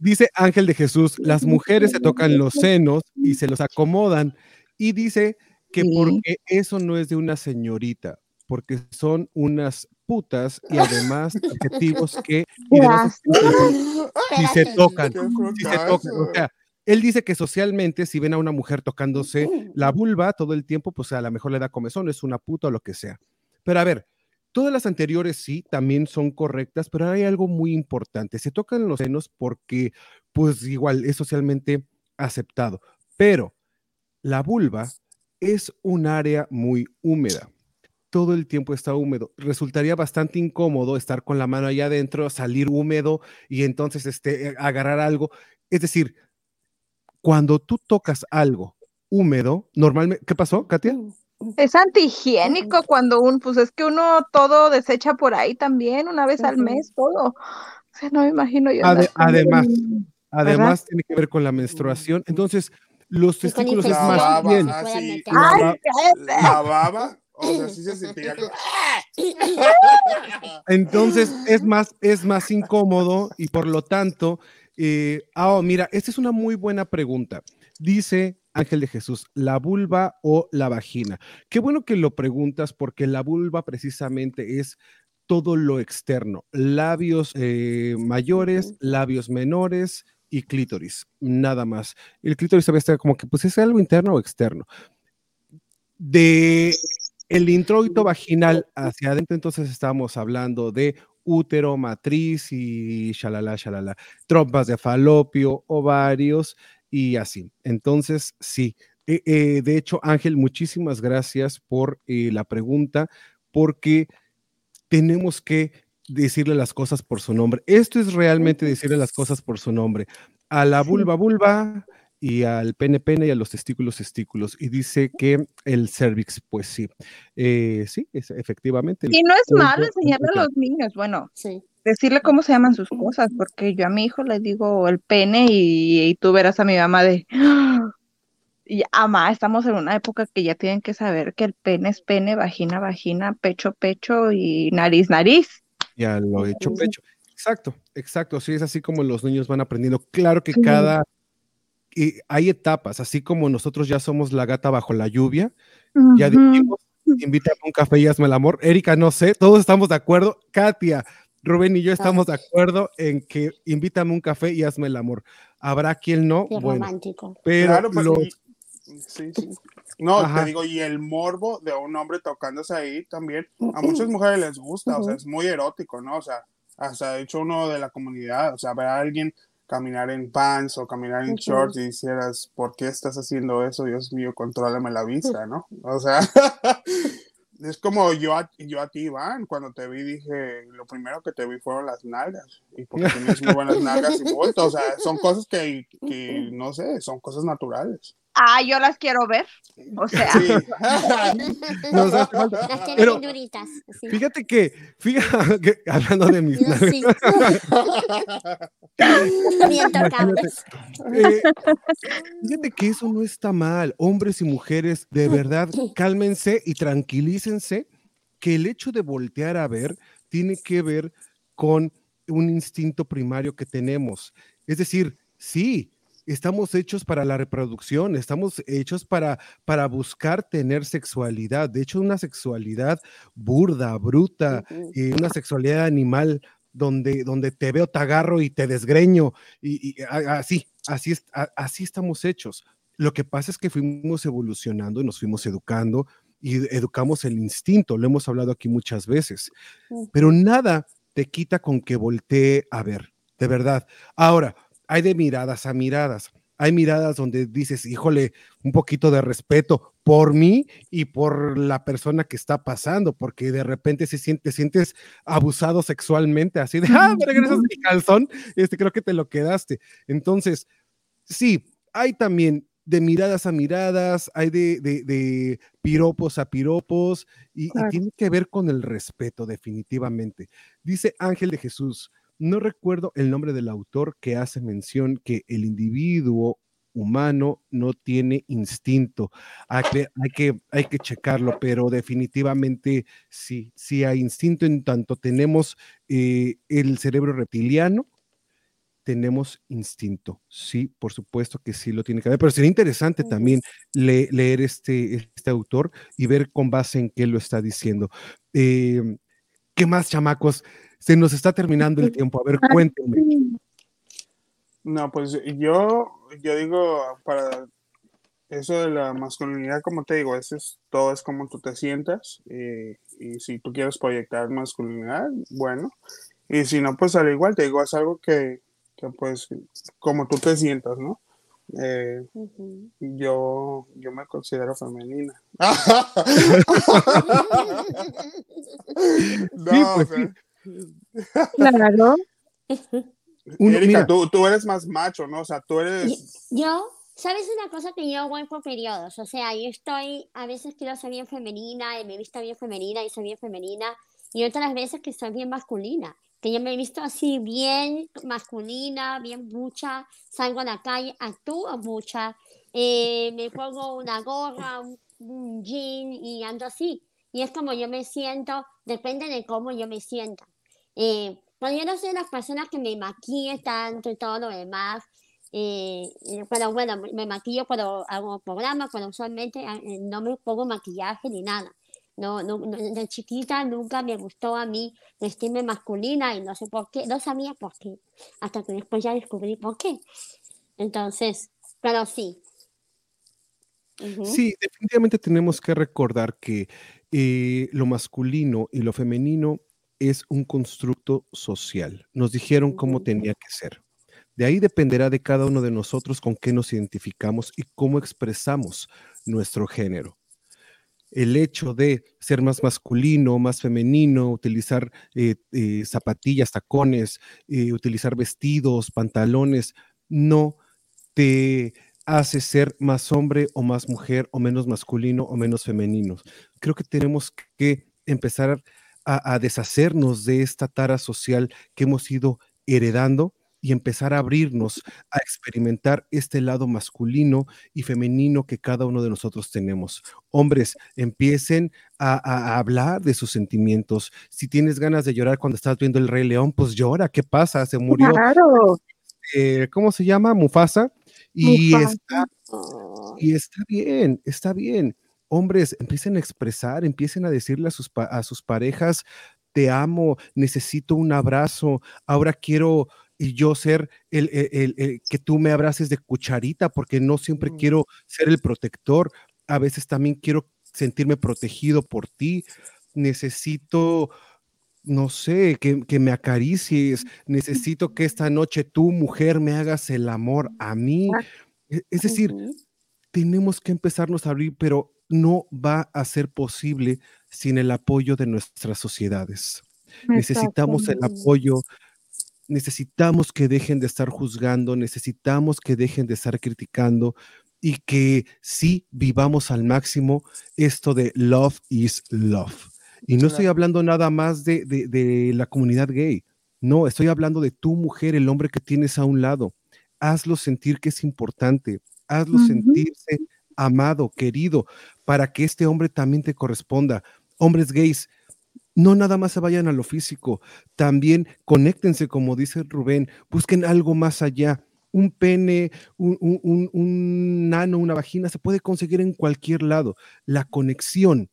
dice Ángel de Jesús, las mujeres se tocan los senos y se los acomodan. Y dice que Sí. porque eso no es de una señorita, porque son unas putas y además (laughs) adjetivos que (laughs) y (laughs) si se tocan, si se tocan. O sea, él dice que socialmente, si ven a una mujer tocándose la vulva todo el tiempo, pues a lo mejor le da comezón, es una puta o lo que sea. Pero a ver, todas las anteriores sí, también son correctas, pero hay algo muy importante. Se tocan los senos porque, pues igual, es socialmente aceptado. Pero la vulva es un área muy húmeda. Todo el tiempo está húmedo. Resultaría bastante incómodo estar con la mano allá adentro, salir húmedo y entonces este, agarrar algo. Es decir, cuando tú tocas algo húmedo, normalmente, ¿qué pasó, Katia? Mm, Es antihigiénico cuando un, pues es que uno todo desecha por ahí también, una vez al mes, todo. O sea, no me imagino yo. Ade- además, ¿verdad? Además, tiene que ver con la menstruación. Entonces, los testículos es La más baba, bien. ah, la baba, o sea, sí se sentía como- (laughs) Entonces, es más, es más incómodo y por lo tanto, eh, ah, oh, mira, esta es una muy buena pregunta. Dice Ángel de Jesús, ¿la vulva o la vagina? Qué bueno que lo preguntas porque la vulva precisamente es todo lo externo, labios eh, mayores, labios menores y clítoris, nada más. El clítoris todavía está como que, pues, es algo interno o externo. De el introito vaginal hacia adentro, entonces estábamos hablando de útero, matriz y shalala, shalala, trompas de falopio, ovarios y así. Entonces, sí. Eh, eh, de hecho, Ángel, muchísimas gracias por eh, la pregunta, porque tenemos que decirle las cosas por su nombre. Esto es realmente decirle las cosas por su nombre. A la vulva, vulva, y al pene, pene, y a los testículos, testículos. Y dice que el cervix, pues sí. Eh, sí, es, efectivamente. Y no es malo enseñarle a los niños, bueno, Sí. decirle cómo se llaman sus cosas, porque yo a mi hijo le digo el pene y, y tú verás a mi mamá de, (gasps) y mamá, estamos en una época que ya tienen que saber que el pene es pene, vagina, vagina, pecho, pecho y nariz, nariz. Ya lo he hecho pecho. Exacto, exacto. Sí, es así como los niños van aprendiendo. Claro que Sí. cada. Y hay etapas, así como nosotros ya somos la gata bajo la lluvia, ya Ujú. dijimos, invítame a un café y hazme el amor. Erika, no sé, todos estamos de acuerdo. Katia, Rubén y yo estamos de acuerdo en que invítame a un café y hazme el amor. Habrá quien no, Qué bueno, romántico. pero Claro, pues, los- y- sí, sí. No, Ajá. te digo, y el morbo de un hombre tocándose ahí también, a muchas mujeres les gusta, o sea, es muy erótico, ¿no? O sea, hasta de hecho uno de la comunidad, o sea, ver a alguien caminar en pants o caminar en Ujú. shorts y dijeras, ¿por qué estás haciendo eso? Dios mío, contrólame la vista, ¿no? O sea, (laughs) es como yo a, yo a ti, Iván, cuando te vi dije, lo primero que te vi fueron las nalgas, y porque tienes muy buenas nalgas y (laughs) bulto, o sea, son cosas que, que, no sé, son cosas naturales. Ah, yo las quiero ver. O sea, Sí. (laughs) No, o sea, hace falta. Las tiene Pero- bien duritas. Sí. Fíjate que, fíjate que, (laughs) hablando de mis No, sí. (laughs) bien tocables. Eh, fíjate que eso no está mal. Hombres y mujeres, de verdad, cálmense y tranquilícense que el hecho de voltear a ver tiene que ver con un instinto primario que tenemos. Es decir, sí, estamos hechos para la reproducción, estamos hechos para, para buscar tener sexualidad. De hecho, una sexualidad burda, bruta, y una sexualidad animal donde, donde te veo, te agarro y te desgreño, y, y así, así, así estamos hechos. Lo que pasa es que fuimos evolucionando y nos fuimos educando y educamos el instinto, lo hemos hablado aquí muchas veces, pero nada te quita con que voltee a ver, de verdad. Ahora, hay de miradas a miradas. Hay miradas donde dices, híjole, un poquito de respeto por mí y por la persona que está pasando, porque de repente se siente, te sientes abusado sexualmente, así de, ah, me regresas mi calzón, este, creo que te lo quedaste. Entonces, sí, hay también de miradas a miradas, hay de, de- de piropos a piropos, y, y tiene que ver con el respeto, definitivamente. Dice Ángel de Jesús, no recuerdo el nombre del autor que hace mención que el individuo humano no tiene instinto. Hay que, hay que, hay que checarlo, pero definitivamente sí, sí hay instinto en tanto tenemos eh, el cerebro reptiliano, tenemos instinto. Sí, por supuesto que sí lo tiene que haber, pero sería interesante también le- leer este, este autor y ver con base en qué lo está diciendo. Eh, ¿Qué más, chamacos? Se nos está terminando el tiempo. A ver, cuéntenme. No, pues yo, yo digo, para eso de la masculinidad, como te digo, eso es, todo es como tú te sientas. eh, y si tú quieres proyectar masculinidad, bueno. Y si no, pues al igual, te digo, es algo que, que pues, como tú te sientas, ¿no? Eh, yo, yo me considero femenina. (laughs) (laughs) no, Sí, o pues sea, Claro. Uno- Erika, mira. tú, tú eres más macho, ¿no? O sea, tú eres... Yo, ¿sabes una cosa que yo voy por periodos? O sea, yo estoy, a veces quiero ser bien femenina y me he visto bien femenina y soy bien femenina, y otras veces que soy bien masculina, que yo me he visto así bien masculina, bien mucha, salgo a la calle, actúo mucha, eh, me pongo una gorra, un, un jean y ando así. Y es como yo me siento, depende de cómo yo me sienta. Eh, no las personas que me maquille tanto y todo lo demás, eh, eh, pero bueno, me- maquillo cuando hago programas, pero usualmente ah, eh, no me pongo maquillaje ni nada. No, no, no, de chiquita nunca me gustó a mí vestirme masculina y no sé por qué, no sabía por qué, hasta que después ya descubrí por qué. Entonces, pero sí. Ujú. Sí, definitivamente tenemos que recordar que eh, lo masculino y lo femenino es un constructo social. Nos dijeron cómo tenía que ser. De ahí dependerá de cada uno de nosotros con qué nos identificamos y cómo expresamos nuestro género. El hecho de ser más masculino, más femenino, utilizar eh, eh, zapatillas, tacones, eh, utilizar vestidos, pantalones, no te hace ser más hombre o más mujer o menos masculino o menos femenino. Creo que tenemos que empezar a, a deshacernos de esta tara social que hemos ido heredando y empezar a abrirnos a experimentar este lado masculino y femenino que cada uno de nosotros tenemos. Hombres, empiecen a, hablar de sus sentimientos. Si tienes ganas de llorar cuando estás viendo el Rey León, pues llora. ¿Qué pasa? Se murió, Claro. eh, ¿cómo se llama? Mufasa. Y Mufasa. está y está bien, está bien. Hombres, empiecen a expresar, empiecen a decirle a sus, a sus parejas, te amo, necesito un abrazo, ahora quiero y yo ser el, el- el- el- que tú me abraces de cucharita, porque no siempre Mm. quiero ser el protector, a veces también quiero sentirme protegido por ti, necesito, no sé, que, que me acaricies, necesito que esta noche tú, mujer, me hagas el amor a mí. E- Es decir, tenemos que empezarnos a abrir, pero no va a ser posible sin el apoyo de nuestras sociedades. Necesitamos el apoyo, necesitamos que dejen de estar juzgando, necesitamos que dejen de estar criticando y que sí vivamos al máximo esto de love is love. Y no estoy hablando nada más de, de- de la comunidad gay, no, estoy hablando de tu mujer, el hombre que tienes a un lado. Hazlo sentir que es importante, hazlo sentirse amado, querido, para que este hombre también te corresponda. Hombres gays, no nada más se vayan a lo físico, también conéctense, como dice Rubén, busquen algo más allá. Un pene, un, un- un- nano, una vagina, se puede conseguir en cualquier lado. La conexión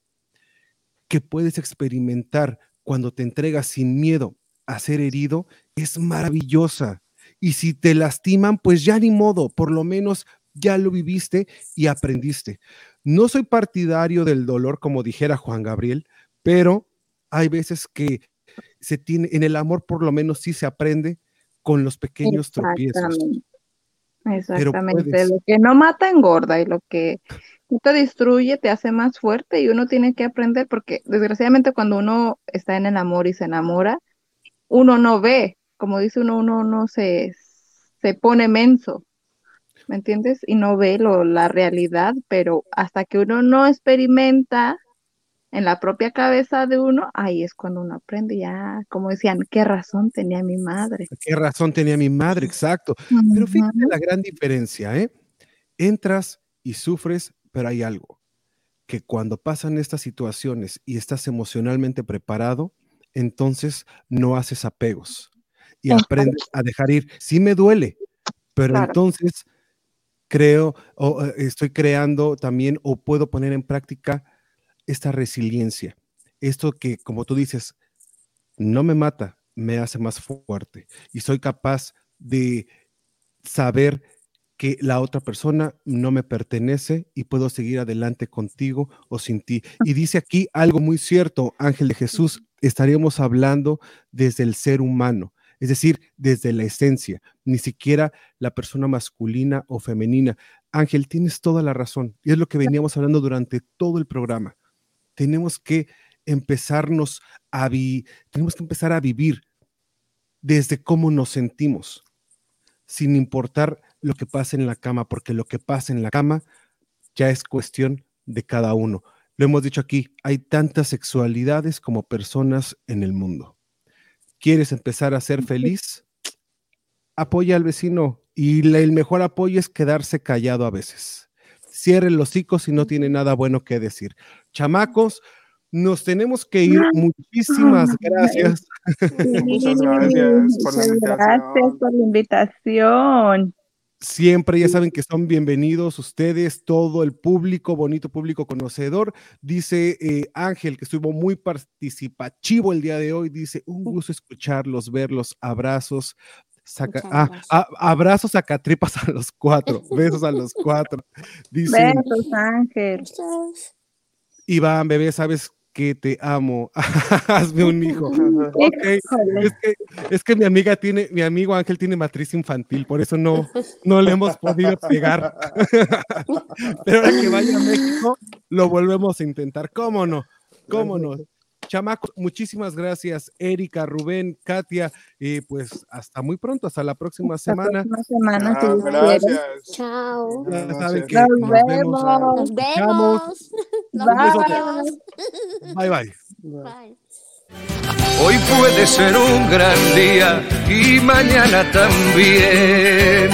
que puedes experimentar cuando te entregas sin miedo a ser herido es maravillosa. Y si te lastiman, pues ya ni modo, por lo menos ya lo viviste y aprendiste. No soy partidario del dolor, como dijera Juan Gabriel, pero hay veces que se tiene, en el amor por lo menos sí se aprende con los pequeños tropiezos. Exactamente. Exactamente. puedes. Lo que no mata engorda y lo que te destruye te hace más fuerte y uno tiene que aprender porque desgraciadamente cuando uno está en el amor y se enamora, uno no ve, como dice uno, uno no se, se pone menso, ¿me entiendes? Y no ve lo, la realidad, pero hasta que uno no experimenta en la propia cabeza de uno, ahí es cuando uno aprende ya, como decían, qué razón tenía mi madre. Qué razón tenía mi madre, exacto. Pero fíjate la gran diferencia, ¿eh? Entras y sufres, pero hay algo, que cuando pasan estas situaciones y estás emocionalmente preparado, entonces no haces apegos y aprendes a dejar ir. Sí me duele, pero Claro. entonces creo o eh, estoy creando también o puedo poner en práctica esta resiliencia. Esto que, como tú dices, no me mata, me hace más fuerte y soy capaz de saber que la otra persona no me pertenece y puedo seguir adelante contigo o sin ti. Y dice aquí algo muy cierto, Ángel de Jesús, estaríamos hablando desde el ser humano, es decir, desde la esencia, ni siquiera la persona masculina o femenina. Ángel, tienes toda la razón. Y es lo que veníamos hablando durante todo el programa. Tenemos que empezarnos a vi tenemos que empezar a vivir desde cómo nos sentimos, sin importar lo que pase en la cama, porque lo que pasa en la cama ya es cuestión de cada uno. Lo hemos dicho aquí, hay tantas sexualidades como personas en el mundo. ¿Quieres empezar a ser feliz? Apoya al vecino y el mejor apoyo es quedarse callado a veces. Cierre los hocico si no tiene nada bueno que decir. Chamacos, nos tenemos que ir. Muchísimas gracias. (laughs) Muchas gracias por la Gracias por la invitación. Siempre ya saben que son bienvenidos ustedes, todo el público, bonito público conocedor. Dice eh, Ángel, que estuvo muy participativo el día de hoy. Dice, un gusto escucharlos, verlos, abrazos. Saca, ah, a- abrazos a catripas a los cuatro, besos a los (laughs) cuatro. Dice Besos, Ángel. Iván, bebé, sabes que te amo. (laughs) Hazme un hijo. (laughs) Es que, es que mi amiga tiene, mi amigo Ángel tiene matriz infantil, por eso no, no le hemos podido pegar. (laughs) Pero ahora que vaya a México, lo volvemos a intentar. ¿Cómo no? ¿Cómo no? Chamacos, muchísimas gracias, Erika, Rubén, Katia, y pues hasta muy pronto, hasta la próxima Hasta la semana. próxima semana, Ah, gracias. Chao. Ya que Nos nos vemos. Nos vemos. Nos (laughs) vemos. Bye bye. Bye. Hoy puede ser un gran día y mañana también.